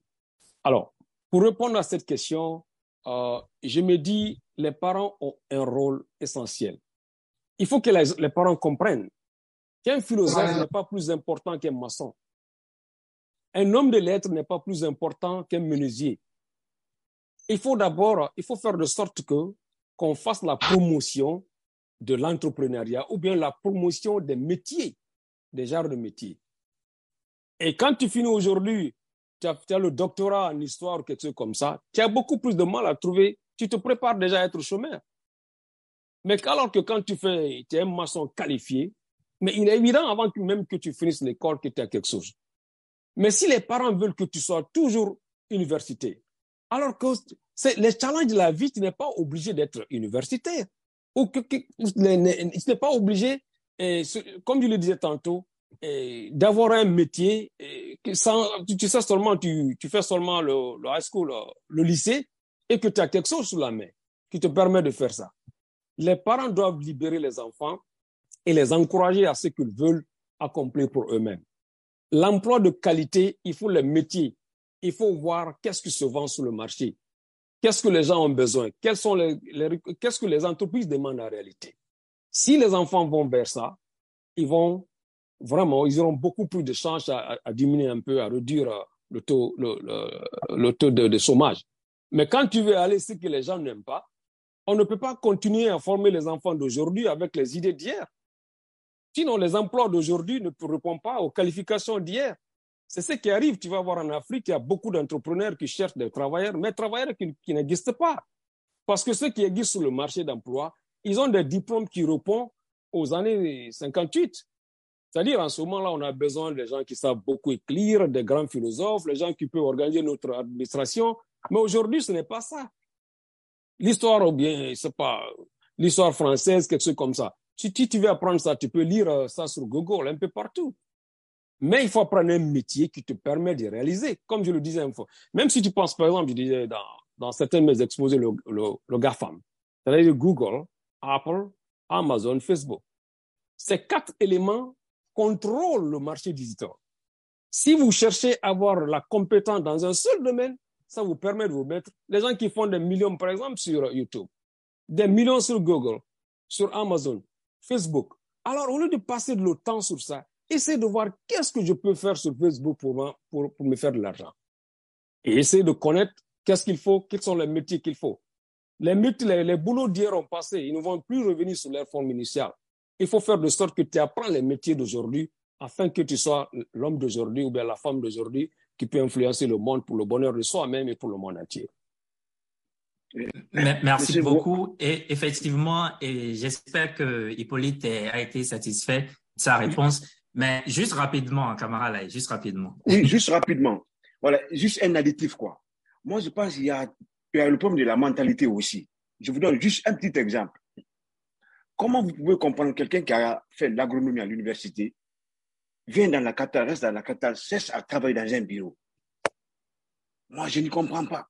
Alors, pour répondre à cette question, euh, je me dis, les parents ont un rôle essentiel. Il faut que les, parents comprennent qu'un philosophe n'est pas plus important qu'un maçon. Un homme de lettres n'est pas plus important qu'un menuisier. Il faut d'abord, il faut faire de sorte que qu'on fasse la promotion de l'entrepreneuriat ou bien la promotion des métiers, des genres de métiers. Et quand tu finis aujourd'hui tu as, le doctorat en histoire, quelque chose comme ça, tu as beaucoup plus de mal à trouver, tu te prépares déjà à être chômeur. Mais alors que quand tu fais, tu es un maçon qualifié, mais il est évident avant même que tu finisses l'école que tu as quelque chose. Mais si les parents veulent que tu sois toujours université, alors que les challenges de la vie, tu n'es pas obligé d'être universitaire. Ou que, tu n'es pas obligé, comme je le disais tantôt, d'avoir un métier sans, tu, sais seulement, tu, fais seulement le, le, high school, le, lycée, et que tu as quelque chose sous la main qui te permet de faire ça. Les parents doivent libérer les enfants et les encourager à ce qu'ils veulent accomplir pour eux-mêmes. L'emploi de qualité, il faut les métiers. Il faut voir qu'est-ce qui se vend sur le marché. Qu'est-ce que les gens ont besoin? Quels sont les, qu'est-ce que les entreprises demandent en réalité? Si les enfants vont vers ça, ils vont vraiment, ils auront beaucoup plus de chances à, diminuer un peu, à réduire euh, le taux, le, taux de, chômage. Mais quand tu veux aller ce que les gens n'aiment pas, on ne peut pas continuer à former les enfants d'aujourd'hui avec les idées d'hier. Sinon, les emplois d'aujourd'hui ne répondent pas aux qualifications d'hier. C'est ce qui arrive. Tu vas voir en Afrique, il y a beaucoup d'entrepreneurs qui cherchent des travailleurs, mais travailleurs qui, qui n'existent pas. Parce que ceux qui existent sur le marché d'emploi, ils ont des diplômes qui répondent aux années 58. C'est-à-dire, en ce moment-là, on a besoin des gens qui savent beaucoup écrire, des grands philosophes, les gens qui peuvent organiser notre administration. Mais aujourd'hui, ce n'est pas ça. L'histoire, ou bien, c'est pas, l'histoire française, quelque chose comme ça. Si tu veux apprendre ça, tu peux lire euh, ça sur Google, un peu partout. Mais il faut apprendre un métier qui te permet de réaliser. Comme je le disais une fois. Même si tu penses, par exemple, je disais dans, dans certains de mes exposés, le, le, le GAFAM, c'est-à-dire Google, Apple, Amazon, Facebook. Ces quatre éléments contrôle le marché digital. Si vous cherchez à avoir la compétence dans un seul domaine, ça vous permet de vous mettre, les gens qui font des millions, par exemple, sur YouTube, des millions sur Google, sur Amazon, Facebook. Alors, au lieu de passer de le temps sur ça, essayez de voir qu'est-ce que je peux faire sur Facebook pour me faire de l'argent. Et essayez de connaître qu'est-ce qu'il faut, quels sont les métiers qu'il faut. Les, métiers, les, les boulots d'hier ont passé, ils ne vont plus revenir sur leur forme initiale. Il faut faire de sorte que tu apprends les métiers d'aujourd'hui afin que tu sois l'homme d'aujourd'hui ou bien la femme d'aujourd'hui qui peut influencer le monde pour le bonheur de soi-même et pour le monde entier. Merci beaucoup. Et effectivement, et j'espère que Hippolyte a été satisfait de sa réponse. Mais juste rapidement, camarade, juste rapidement. Oui, juste rapidement. Voilà, juste un additif, quoi. Moi, je pense qu'il y a, il y a le problème de la mentalité aussi. Je vous donne juste un petit exemple. Comment vous pouvez comprendre quelqu'un qui a fait l'agronomie à l'université, vient dans la capitale, reste dans la capitale, cesse à travailler dans un bureau? Moi, je ne comprends pas.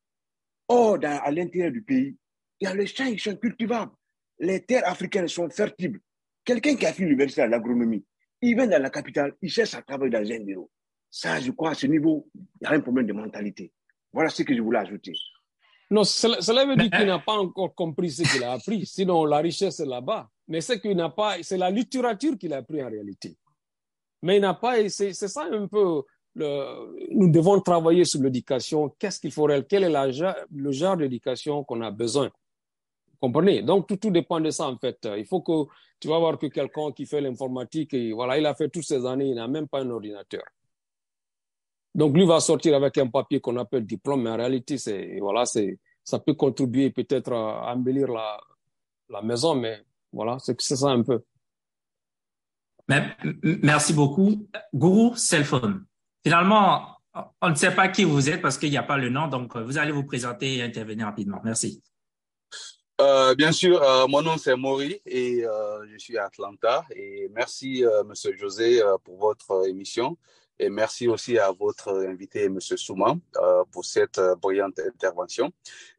Or, à l'intérieur du pays, il y a les champs qui sont cultivables. Les terres africaines sont fertiles. Quelqu'un qui a fait l'université à l'agronomie, il vient dans la capitale, il cherche à travailler dans un bureau. Ça, je crois, à ce niveau, il y a un problème de mentalité. Voilà ce que je voulais ajouter. Non, cela, veut dire qu'il n'a pas encore compris ce qu'il a appris. Sinon, la richesse est là-bas. Mais c'est qu'il n'a pas, c'est la littérature qu'il a appris en réalité. Mais il n'a pas, c'est ça un peu, le, nous devons travailler sur l'éducation. Qu'est-ce qu'il faudrait, quel est le genre d'éducation qu'on a besoin? Comprenez? Donc, tout, tout dépend de ça, en fait. Il faut que, tu vas voir que quelqu'un qui fait l'informatique, voilà, il a fait toutes ces années, il n'a même pas un ordinateur. Donc, lui va sortir avec un papier qu'on appelle diplôme, mais en réalité, c'est, voilà, c'est, ça peut contribuer peut-être à embellir la, la maison, mais voilà, c'est ça un peu. Merci beaucoup. Gourou Cellphone. Finalement, on ne sait pas qui vous êtes parce qu'il n'y a pas le nom, donc vous allez vous présenter et intervenir rapidement. Merci. Euh, bien sûr, euh, mon nom c'est Maury et euh, je suis à Atlanta. Et merci, Monsieur José, pour votre émission. Et merci aussi à votre invité, M. Souman, euh, pour cette euh, brillante intervention.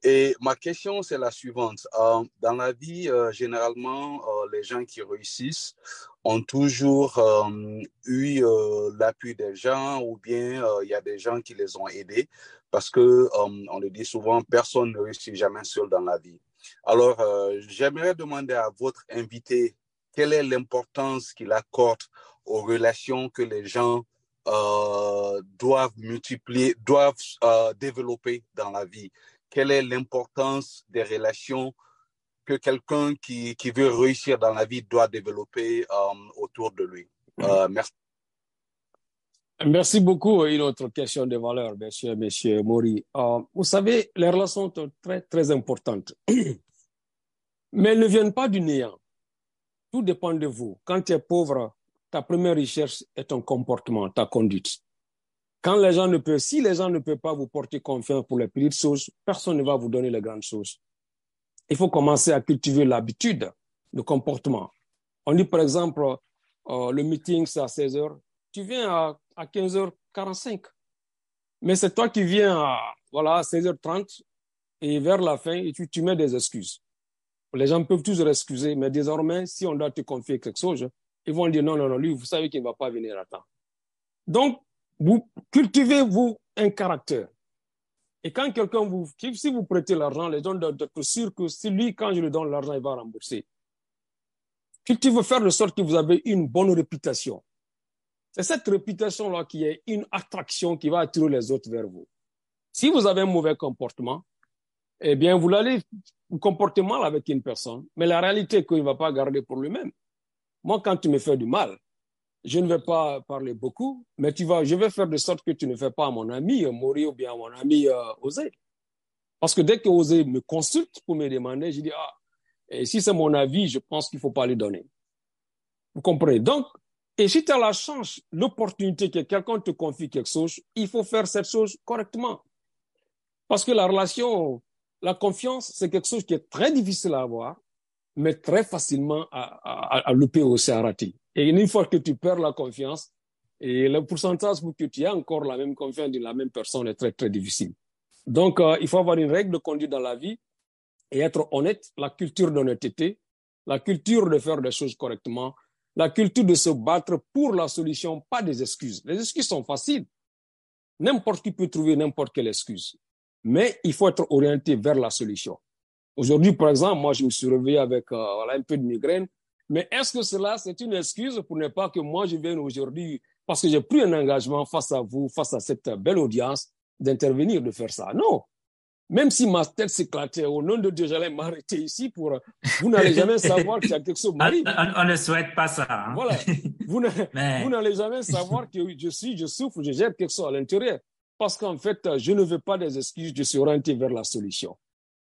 Et ma question, c'est la suivante. Euh, dans la vie, généralement, les gens qui réussissent ont toujours eu l'appui des gens ou bien il y a des gens qui les ont aidés parce que, on le dit souvent, personne ne réussit jamais seul dans la vie. Alors, j'aimerais demander à votre invité quelle est l'importance qu'il accorde aux relations que les gens euh, doivent multiplier, doivent euh, développer dans la vie? Quelle est l'importance des relations que quelqu'un qui, qui, veut réussir dans la vie doit développer euh, autour de lui? Merci. Merci beaucoup. Une autre question de valeur, monsieur, monsieur Maury. Euh, vous savez, les relations sont très, très importantes. <clears throat> Mais elles ne viennent pas du néant. Tout dépend de vous. Quand tu es pauvre, ta première recherche est ton comportement, ta conduite. Quand les gens ne peuvent, si les gens ne peuvent pas vous porter confiance pour les petites choses, personne ne va vous donner les grandes choses. Il faut commencer à cultiver l'habitude de comportement. On dit par exemple, euh, le meeting c'est à 16 heures, tu viens à, à 15h45. Mais c'est toi qui viens à voilà, 16h30 et vers la fin, et tu, tu mets des excuses. Les gens peuvent toujours excuser, mais désormais, si on doit te confier quelque chose, ils vont dire non, non, non, lui, vous savez qu'il ne va pas venir à temps. Donc, vous cultivez-vous un caractère. Et quand quelqu'un vous, si vous prêtez l'argent, les gens doivent être sûrs que si lui, quand je lui donne l'argent, il va rembourser. Cultivez faire de sorte que vous avez une bonne réputation. C'est cette réputation-là qui est une attraction qui va attirer les autres vers vous. Si vous avez un mauvais comportement, eh bien, vous allez vous comporter mal avec une personne, mais la réalité est qu'il ne va pas garder pour lui-même. Moi, quand tu me fais du mal, je ne vais pas parler beaucoup, mais tu vas, je vais faire de sorte que tu ne fais pas à mon ami euh, mourir ou bien à mon ami euh, Osé. Parce que dès que Osé me consulte pour me demander, je dis, ah, si c'est mon avis, je pense qu'il ne faut pas lui donner. Vous comprenez? Donc, et si tu as la chance, l'opportunité que quelqu'un te confie quelque chose, il faut faire cette chose correctement. Parce que la relation, la confiance, c'est quelque chose qui est très difficile à avoir, mais très facilement à, à, à louper aussi à rater. Et une fois que tu perds la confiance, et le pourcentage pour que tu aies encore la même confiance de la même personne est très, très difficile. Donc, euh, il faut avoir une règle de conduite dans la vie et être honnête, la culture d'honnêteté, la culture de faire des choses correctement, la culture de se battre pour la solution, pas des excuses. Les excuses sont faciles. N'importe qui peut trouver n'importe quelle excuse. Mais il faut être orienté vers la solution. Aujourd'hui, par exemple, moi, je me suis réveillé avec euh, voilà, un peu de migraine. Mais est-ce que cela, c'est une excuse pour ne pas que moi, je vienne aujourd'hui, parce que j'ai pris un engagement face à vous, face à cette belle audience, d'intervenir, de faire ça? Non. Même si ma tête s'éclatait, au nom de Dieu, j'allais m'arrêter ici pour. Vous n'allez jamais <laughs> savoir qu'il y a quelque chose. On, on, ne souhaite pas ça. Hein? Voilà. Vous <laughs> n'allez jamais savoir que je suis, je souffre, je jette quelque chose à l'intérieur. Parce qu'en fait, je ne veux pas des excuses, je suis orienté vers la solution.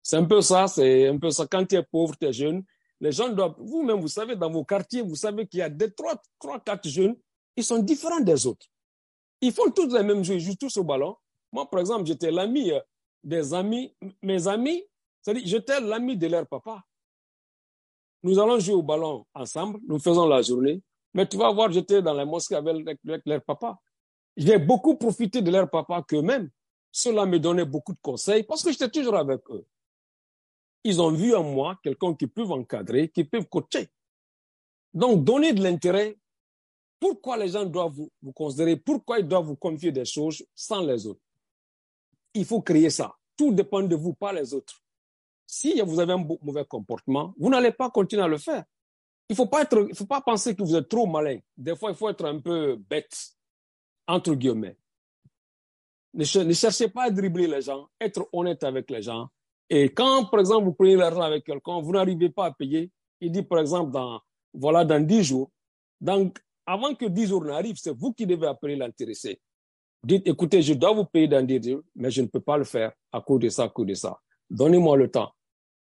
C'est un peu ça, c'est un peu ça. Quand tu es pauvre, tu es jeune, les gens doivent, vous-même, vous savez, dans vos quartiers, vous savez qu'il y a des trois, trois, quatre jeunes, ils sont différents des autres. Ils font tous les mêmes jeux, ils jouent tous au ballon. Moi, par exemple, j'étais l'ami euh, des amis, mes amis, c'est-à-dire j'étais l'ami de leur papa. Nous allons jouer au ballon ensemble, nous faisons la journée, mais tu vas voir, j'étais dans la mosquée avec, leur papa. J'ai beaucoup profité de leur papa qu'eux-mêmes. Cela me donnait beaucoup de conseils parce que j'étais toujours avec eux. Ils ont vu en moi quelqu'un qui peut encadrer, qui peut coacher. Donc, donner de l'intérêt. Pourquoi les gens doivent vous, considérer? Pourquoi ils doivent vous confier des choses sans les autres? il faut créer ça. Tout dépend de vous, pas les autres. Si vous avez un mauvais comportement, vous n'allez pas continuer à le faire. Il il faut pas penser que vous êtes trop malin. Des fois, il faut être un peu bête, entre guillemets. Ne, cherchez pas à dribbler les gens, être honnête avec les gens. Et quand, par exemple, vous prenez l'argent avec quelqu'un, vous n'arrivez pas à payer, il dit, par exemple, dans, voilà, dans 10 jours. Donc, avant que 10 jours n'arrivent, c'est vous qui devez appeler l'intéressé. Dites, écoutez, je dois vous payer dans 10 jours, mais je ne peux pas le faire à cause de ça, à cause de ça. Donnez-moi le temps.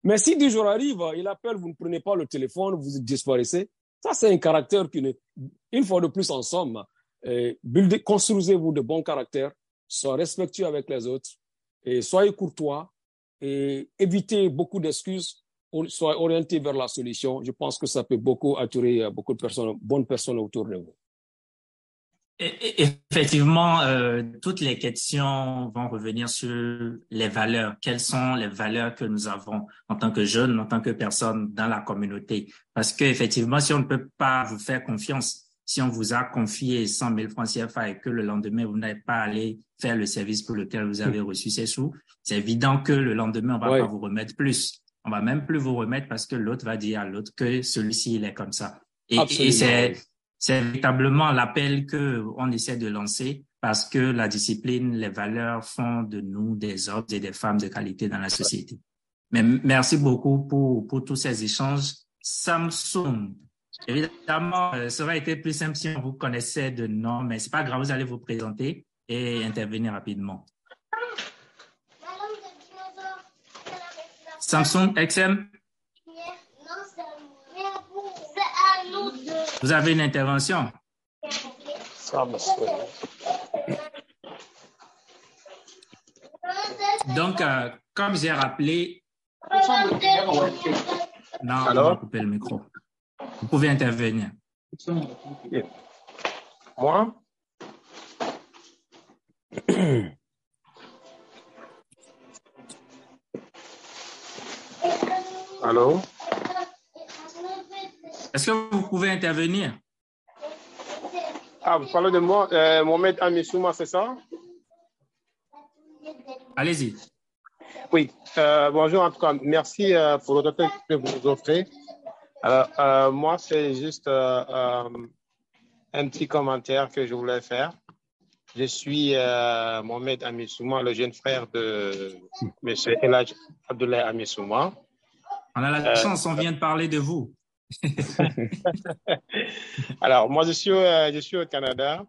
Mais si 10 jours arrivent, il appelle, vous ne prenez pas le téléphone, vous disparaissez. Ça, c'est un caractère qui, une fois de plus, en somme, euh, construisez-vous de bons caractères, soyez respectueux avec les autres, et soyez courtois, et évitez beaucoup d'excuses, soyez orientés vers la solution. Je pense que ça peut beaucoup attirer euh, beaucoup de personnes, bonnes personnes autour de vous. Effectivement, euh, toutes les questions vont revenir sur les valeurs. Quelles sont les valeurs que nous avons en tant que jeunes, en tant que personnes dans la communauté? Parce que effectivement, si on ne peut pas vous faire confiance, si on vous a confié 100 000 francs CFA et que le lendemain, vous n'avez pas allé faire le service pour lequel vous avez reçu ces sous, c'est évident que le lendemain, on va pas vous remettre plus. On va même plus vous remettre parce que l'autre va dire à l'autre que celui-ci, il est comme ça. Et, et c'est c'est véritablement l'appel que on essaie de lancer parce que la discipline, les valeurs font de nous des hommes et des femmes de qualité dans la société. Mais merci beaucoup pour, pour tous ces échanges. Samsung, Évidemment, euh, ça aurait été plus simple si on vous connaissait de nom, mais c'est pas grave, vous allez vous présenter et intervenir rapidement. Samsung XM. Vous avez une intervention? Donc, euh, comme j'ai rappelé. Non, Alors? on va couper le micro. Vous pouvez intervenir. Moi? Allô? Est-ce que vous pouvez intervenir? Ah, vous parlez de moi, euh, Mohamed Amissouma, c'est ça? Allez-y. Oui, euh, bonjour en tout cas. Merci euh, pour le temps que vous nous offrez. Alors, euh, moi, c'est juste euh, euh, un petit commentaire que je voulais faire. Je suis Mohamed Amissouma, le jeune frère de M. Elaj Abdoulaye Amissouma. On a la chance, on vient de parler de vous. <laughs> Alors, moi, je suis, je suis au Canada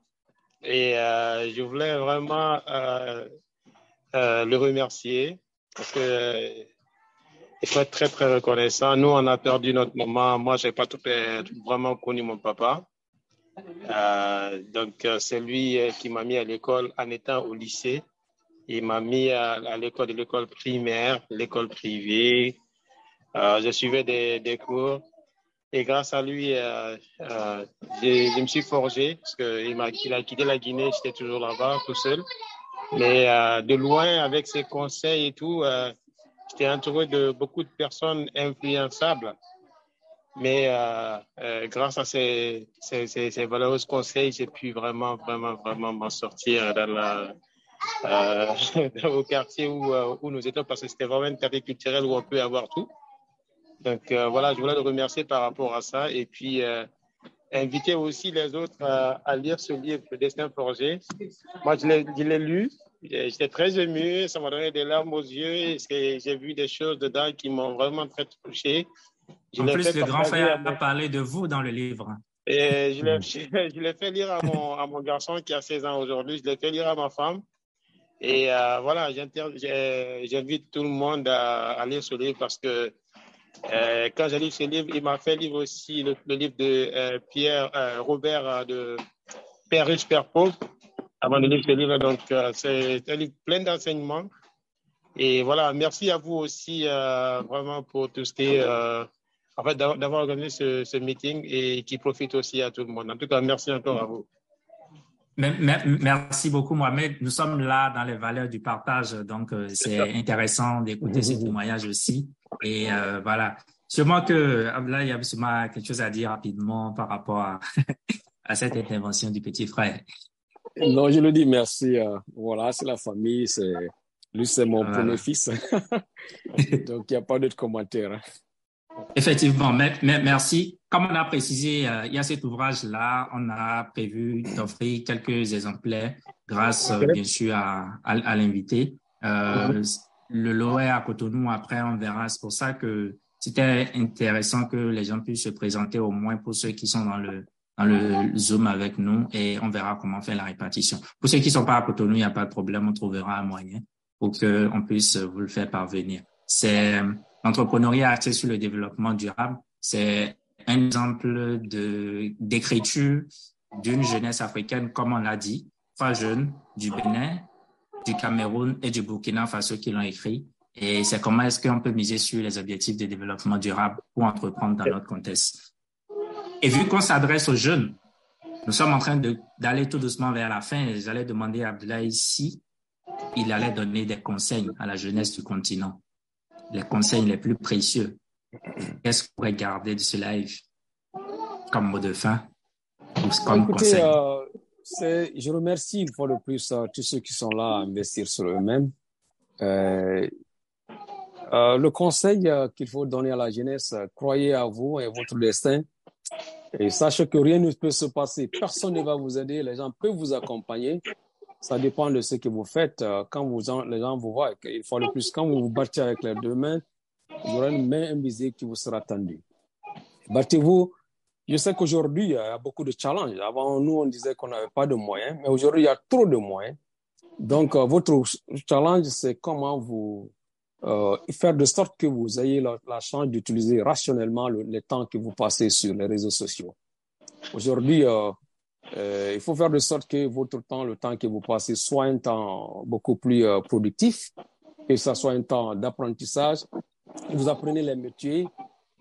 et je voulais vraiment le remercier parce que il faut être très, très reconnaissant. Nous, on a perdu notre maman. Moi, je n'ai pas tout, vraiment connu mon papa. Euh, donc, euh, c'est lui euh, qui m'a mis à l'école en étant au lycée. Il m'a mis à, l'école de l'école primaire, l'école privée. Je suivais des, des, cours. Et grâce à lui, je, me suis forgé parce qu'il il a quitté la Guinée. J'étais toujours là-bas, tout seul. Mais de loin, avec ses conseils et tout, j'étais entouré de beaucoup de personnes influençables. Mais euh, euh, grâce à ces, ces, ces, valeureux conseils, j'ai pu vraiment, vraiment, vraiment m'en sortir dans la, euh, <laughs> au quartier où, euh, où nous étions, parce que c'était vraiment une quartier culturel où on peut avoir tout. Donc voilà, je voulais le remercier par rapport à ça. Et puis, inviter aussi les autres à lire ce livre, Le Destin Forgé. Moi, je l'ai lu. J'étais très ému, ça m'a donné des larmes aux yeux. J'ai vu des choses dedans qui m'ont vraiment très touché. Je en plus, le grand frère a parlé de vous dans le livre. Et <laughs> je l'ai fait lire à mon, à mon garçon qui a 16 ans aujourd'hui. Je l'ai fait lire à ma femme. Et euh, voilà, j'invite tout le monde à, à, lire ce livre parce que euh, quand j'ai lu ce livre, il m'a fait lire aussi le, livre de euh, Pierre euh, Robert de Père riche, Père pauvre avant de lire ce livre. Donc, euh, c'est un livre plein d'enseignements. Et voilà, merci à vous aussi euh, vraiment pour tout ce qui est, euh, en fait, d'avoir organisé ce, ce, meeting et qui profite aussi à tout le monde. En tout cas, merci encore à vous. Merci beaucoup, Mohamed. Nous sommes là dans les valeurs du partage, donc c'est intéressant d'écouter ces témoignages aussi. Et euh, voilà, sûrement que Abdoulaye a quelque chose à dire rapidement par rapport à, <laughs> à cette intervention du petit frère. Non, je le dis merci. Euh, voilà, c'est la famille. C'est lui, c'est mon premier fils. <laughs> Donc, il n'y a pas d'autres commentaires. Effectivement, merci. Comme on a précisé, euh, il y a cet ouvrage-là, on a prévu d'offrir quelques exemplaires grâce, euh, bien sûr, à, à, l'invité. Euh, le lot est à Cotonou, après, on verra. C'est pour ça que c'était intéressant que les gens puissent se présenter, au moins pour ceux qui sont dans le, dans le Zoom avec nous, et on verra comment faire la répartition. Pour ceux qui ne sont pas à Cotonou, il n'y a pas de problème, on trouvera un moyen pour qu'on puisse vous le faire parvenir. C'est l'entrepreneuriat axé sur le développement durable. C'est un exemple de d'écriture d'une jeunesse africaine, comme on l'a dit, trois jeunes du Bénin, du Cameroun et du Burkina Faso qui l'ont écrit. Et c'est comment est-ce qu'on peut miser sur les objectifs de développement durable pour entreprendre dans notre contexte. Et vu qu'on s'adresse aux jeunes, nous sommes en train d'aller tout doucement vers la fin. J'allais demander à Abdoulaye si il allait donner des conseils à la jeunesse du continent, les conseils les plus précieux. Qu'est-ce que vous pourrait garder de ce live comme mot de fin ou comme Écoutez, euh, je remercie une fois de plus euh, tous ceux qui sont là à investir sur eux-mêmes. Euh, le conseil qu'il faut donner à la jeunesse, croyez à vous et à votre destin. Et sachez que rien ne peut se passer. Personne ne va vous aider. Les gens peuvent vous accompagner. Ça dépend de ce que vous faites. Euh, quand vous, les gens vous voient, il faut le plus, quand vous vous battez avec les deux mains, il y aura une main invisible qui vous sera tendue. Battez-vous je sais qu'aujourd'hui, il y a beaucoup de challenges. Avant, nous, on disait qu'on n'avait pas de moyens, mais aujourd'hui, il y a trop de moyens. Donc, euh, votre challenge, c'est comment vous euh, faire de sorte que vous ayez la, chance d'utiliser rationnellement le, temps que vous passez sur les réseaux sociaux. Aujourd'hui, euh, euh, il faut faire de sorte que votre temps, le temps que vous passez, soit un temps beaucoup plus euh, productif, que ce soit un temps d'apprentissage. Vous apprenez les métiers,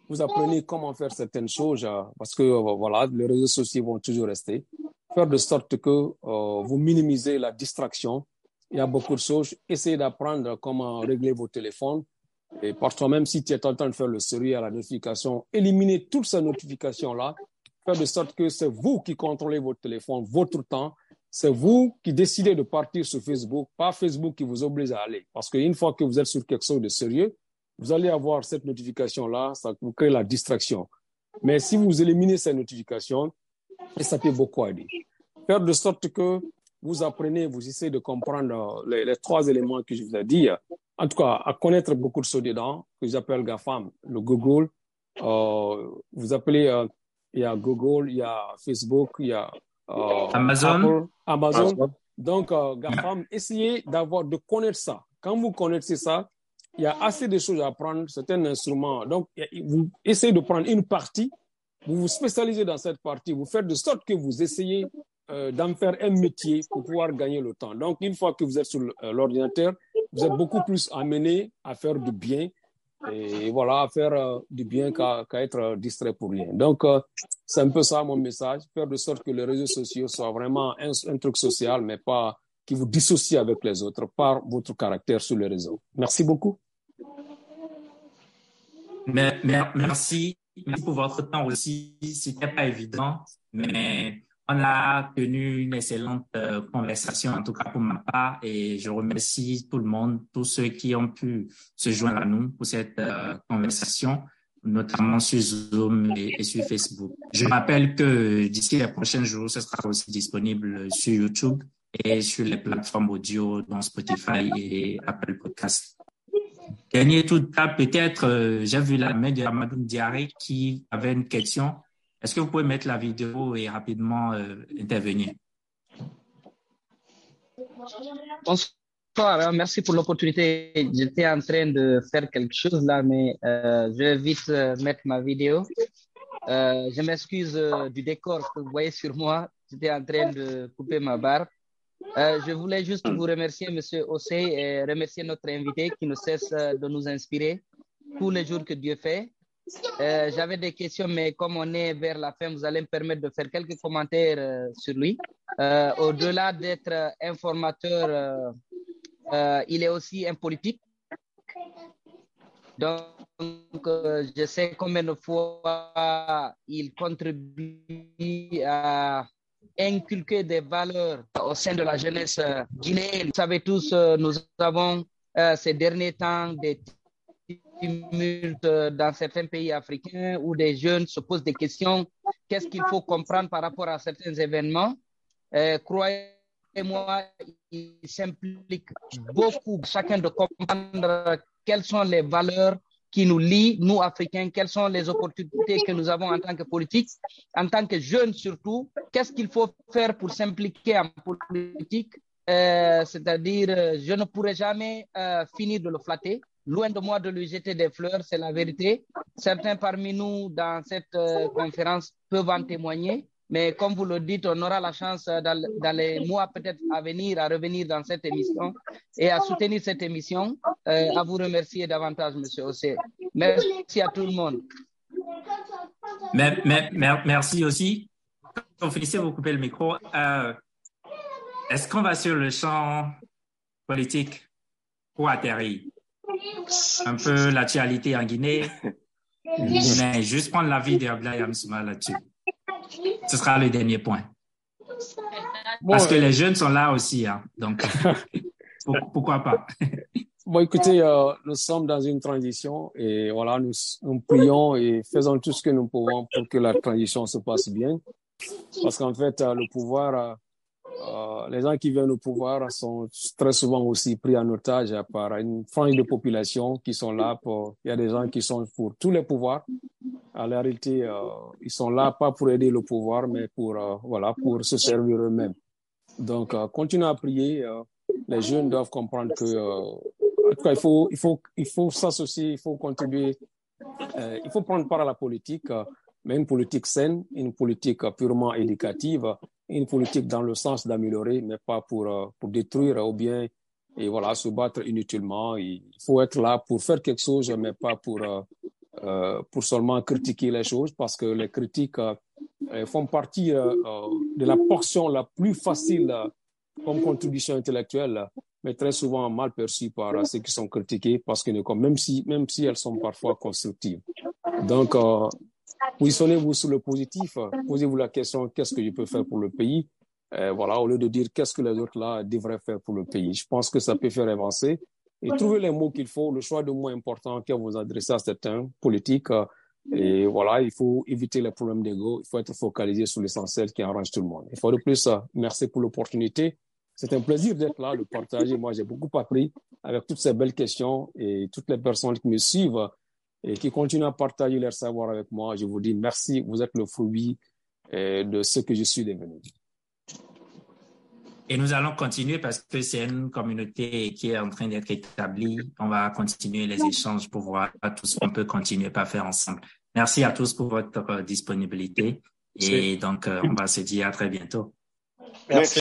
vous apprenez comment faire certaines choses, euh, parce que voilà, les réseaux sociaux vont toujours rester. Faire de sorte que vous minimisez la distraction. Il y a beaucoup de choses. Essayez d'apprendre comment régler vos téléphones. Et parfois, même si tu es en train de faire le sérieux à la notification, éliminez toutes ces notifications-là faire de sorte que c'est vous qui contrôlez votre téléphone, votre temps. C'est vous qui décidez de partir sur Facebook, pas Facebook qui vous oblige à aller. Parce qu'une fois que vous êtes sur quelque chose de sérieux, vous allez avoir cette notification-là, ça vous crée la distraction. Mais si vous éliminez ces notifications, ça peut beaucoup aider. Faire de sorte que vous apprenez, vous essayez de comprendre les, trois éléments que je vous ai dit. En tout cas, à connaître beaucoup de choses dedans, que j'appelle GAFAM, le Google. Euh, vous appelez euh, il y a Google, il y a Facebook, il y a euh, Amazon. Amazon. Donc, euh, GAFAM, essayez d'avoir, de connaître ça. Quand vous connaissez ça, il y a assez de choses à apprendre. C'est un instrument. Donc, vous essayez de prendre une partie, vous vous spécialisez dans cette partie, vous faites de sorte que vous essayez euh, d'en faire un métier pour pouvoir gagner le temps. Donc, une fois que vous êtes sur l'ordinateur, vous êtes beaucoup plus amené à faire du bien et voilà, faire euh, du bien qu'à être distrait pour rien. Donc, euh, c'est un peu ça mon message, faire de sorte que les réseaux sociaux soient vraiment un, truc social, mais pas qui vous dissocie avec les autres par votre caractère sur les réseaux. Merci beaucoup. Mais, merci. Merci pour votre temps aussi. C'était pas évident, mais on a tenu une excellente euh, conversation, en tout cas pour ma part, et je remercie tout le monde, tous ceux qui ont pu se joindre à nous pour cette euh, conversation, notamment sur Zoom et, sur Facebook. Je rappelle que d'ici les prochains jours, ce sera aussi disponible sur YouTube et sur les plateformes audio, dont Spotify et Apple Podcast. Dernier tout cas, peut-être, euh, j'ai vu la main de Amadou Diaré qui avait une question. Est-ce que vous pouvez mettre la vidéo et rapidement euh, intervenir? Bonsoir, merci pour l'opportunité. J'étais en train de faire quelque chose là, mais euh, je vais vite euh, mettre ma vidéo. je m'excuse du décor que vous voyez sur moi. J'étais en train de couper ma barbe. je voulais juste vous remercier, Monsieur Ossé, et remercier notre invité qui ne cesse de nous inspirer tous les jours que Dieu fait. Euh, j'avais des questions, mais comme on est vers la fin, vous allez me permettre de faire quelques commentaires euh, sur lui. Euh, au-delà d'être informateur, il est aussi un politique. Donc, je sais combien de fois il contribue à inculquer des valeurs au sein de la jeunesse guinéenne. Vous savez tous, nous avons ces derniers temps des dans certains pays africains où des jeunes se posent des questions. Qu'est-ce qu'il faut comprendre par rapport à certains événements? Euh, Croyez-moi, il s'implique beaucoup, chacun de comprendre quelles sont les valeurs qui nous lient, nous Africains, quelles sont les opportunités que nous avons en tant que politique, en tant que jeunes surtout, qu'est-ce qu'il faut faire pour s'impliquer en politique, euh, c'est-à-dire je ne pourrai jamais euh, finir de le flatter, Loin de moi de lui jeter des fleurs, c'est la vérité. Certains parmi nous dans cette euh, conférence peuvent en témoigner. Mais comme vous le dites, on aura la chance euh, dans, les mois peut-être à venir à revenir dans cette émission et à soutenir cette émission. Euh, à vous remercier davantage, Monsieur Ossé. Merci à tout le monde. merci aussi. Félicité, vous coupez le micro. Est-ce qu'on va sur le champ politique pour atterrir? Un peu l'actualité en Guinée, <laughs> mais juste prendre l'avis d'Ablaï Amsouma là-dessus. Ce sera le dernier point. Parce que les jeunes sont là aussi, hein, donc <laughs> pourquoi pas? <laughs> Bon, écoutez, euh, nous sommes dans une transition et voilà, nous, nous, prions et faisons tout ce que nous pouvons pour que la transition se passe bien. Parce qu'en fait, euh, le pouvoir euh, euh, les gens qui viennent au pouvoir sont très souvent aussi pris en otage par une frange de population qui sont là pour. Il y a des gens qui sont pour tous les pouvoirs. La réalité, ils sont là pas pour aider le pouvoir, mais pour, voilà, pour se servir eux-mêmes. Donc, continuez à prier. les jeunes doivent comprendre que, en tout cas, il faut, il faut, il faut s'associer, il faut contribuer, il faut prendre part à la politique mais une politique saine, une politique purement éducative, une politique dans le sens d'améliorer, mais pas pour, euh, pour détruire ou bien et voilà, se battre inutilement. Il faut être là pour faire quelque chose, mais pas pour, euh, euh pour seulement critiquer les choses, parce que les critiques font partie de la portion la plus facile comme contribution intellectuelle, mais très souvent mal perçue par ceux qui sont critiqués, parce que même si, même si elles sont parfois constructives. Donc, Positionnez-vous sur le positif. Posez-vous la question qu'est-ce que je peux faire pour le pays? Euh, Voilà, au lieu de dire qu'est-ce que les autres là devraient faire pour le pays? Je pense que ça peut faire avancer et trouver les mots qu'il faut. Le choix de mots important que vous adressez à certains politiques. et voilà, il faut éviter les problèmes d'ego. Il faut être focalisé sur l'essentiel qui arrange tout le monde. Il faut de plus, merci pour l'opportunité. C'est un plaisir d'être là, de partager. Moi, j'ai beaucoup appris avec toutes ces belles questions et toutes les personnes qui me suivent et qui continuent à partager leur savoir avec moi. Je vous dis merci, vous êtes le fruit euh, de ce que je suis devenu. Et nous allons continuer parce que c'est une communauté qui est en train d'être établie. On va continuer les échanges pour voir tout ce qu'on peut continuer à faire ensemble. Merci à tous pour votre disponibilité. Et donc, euh, on va se dire à très bientôt. Merci.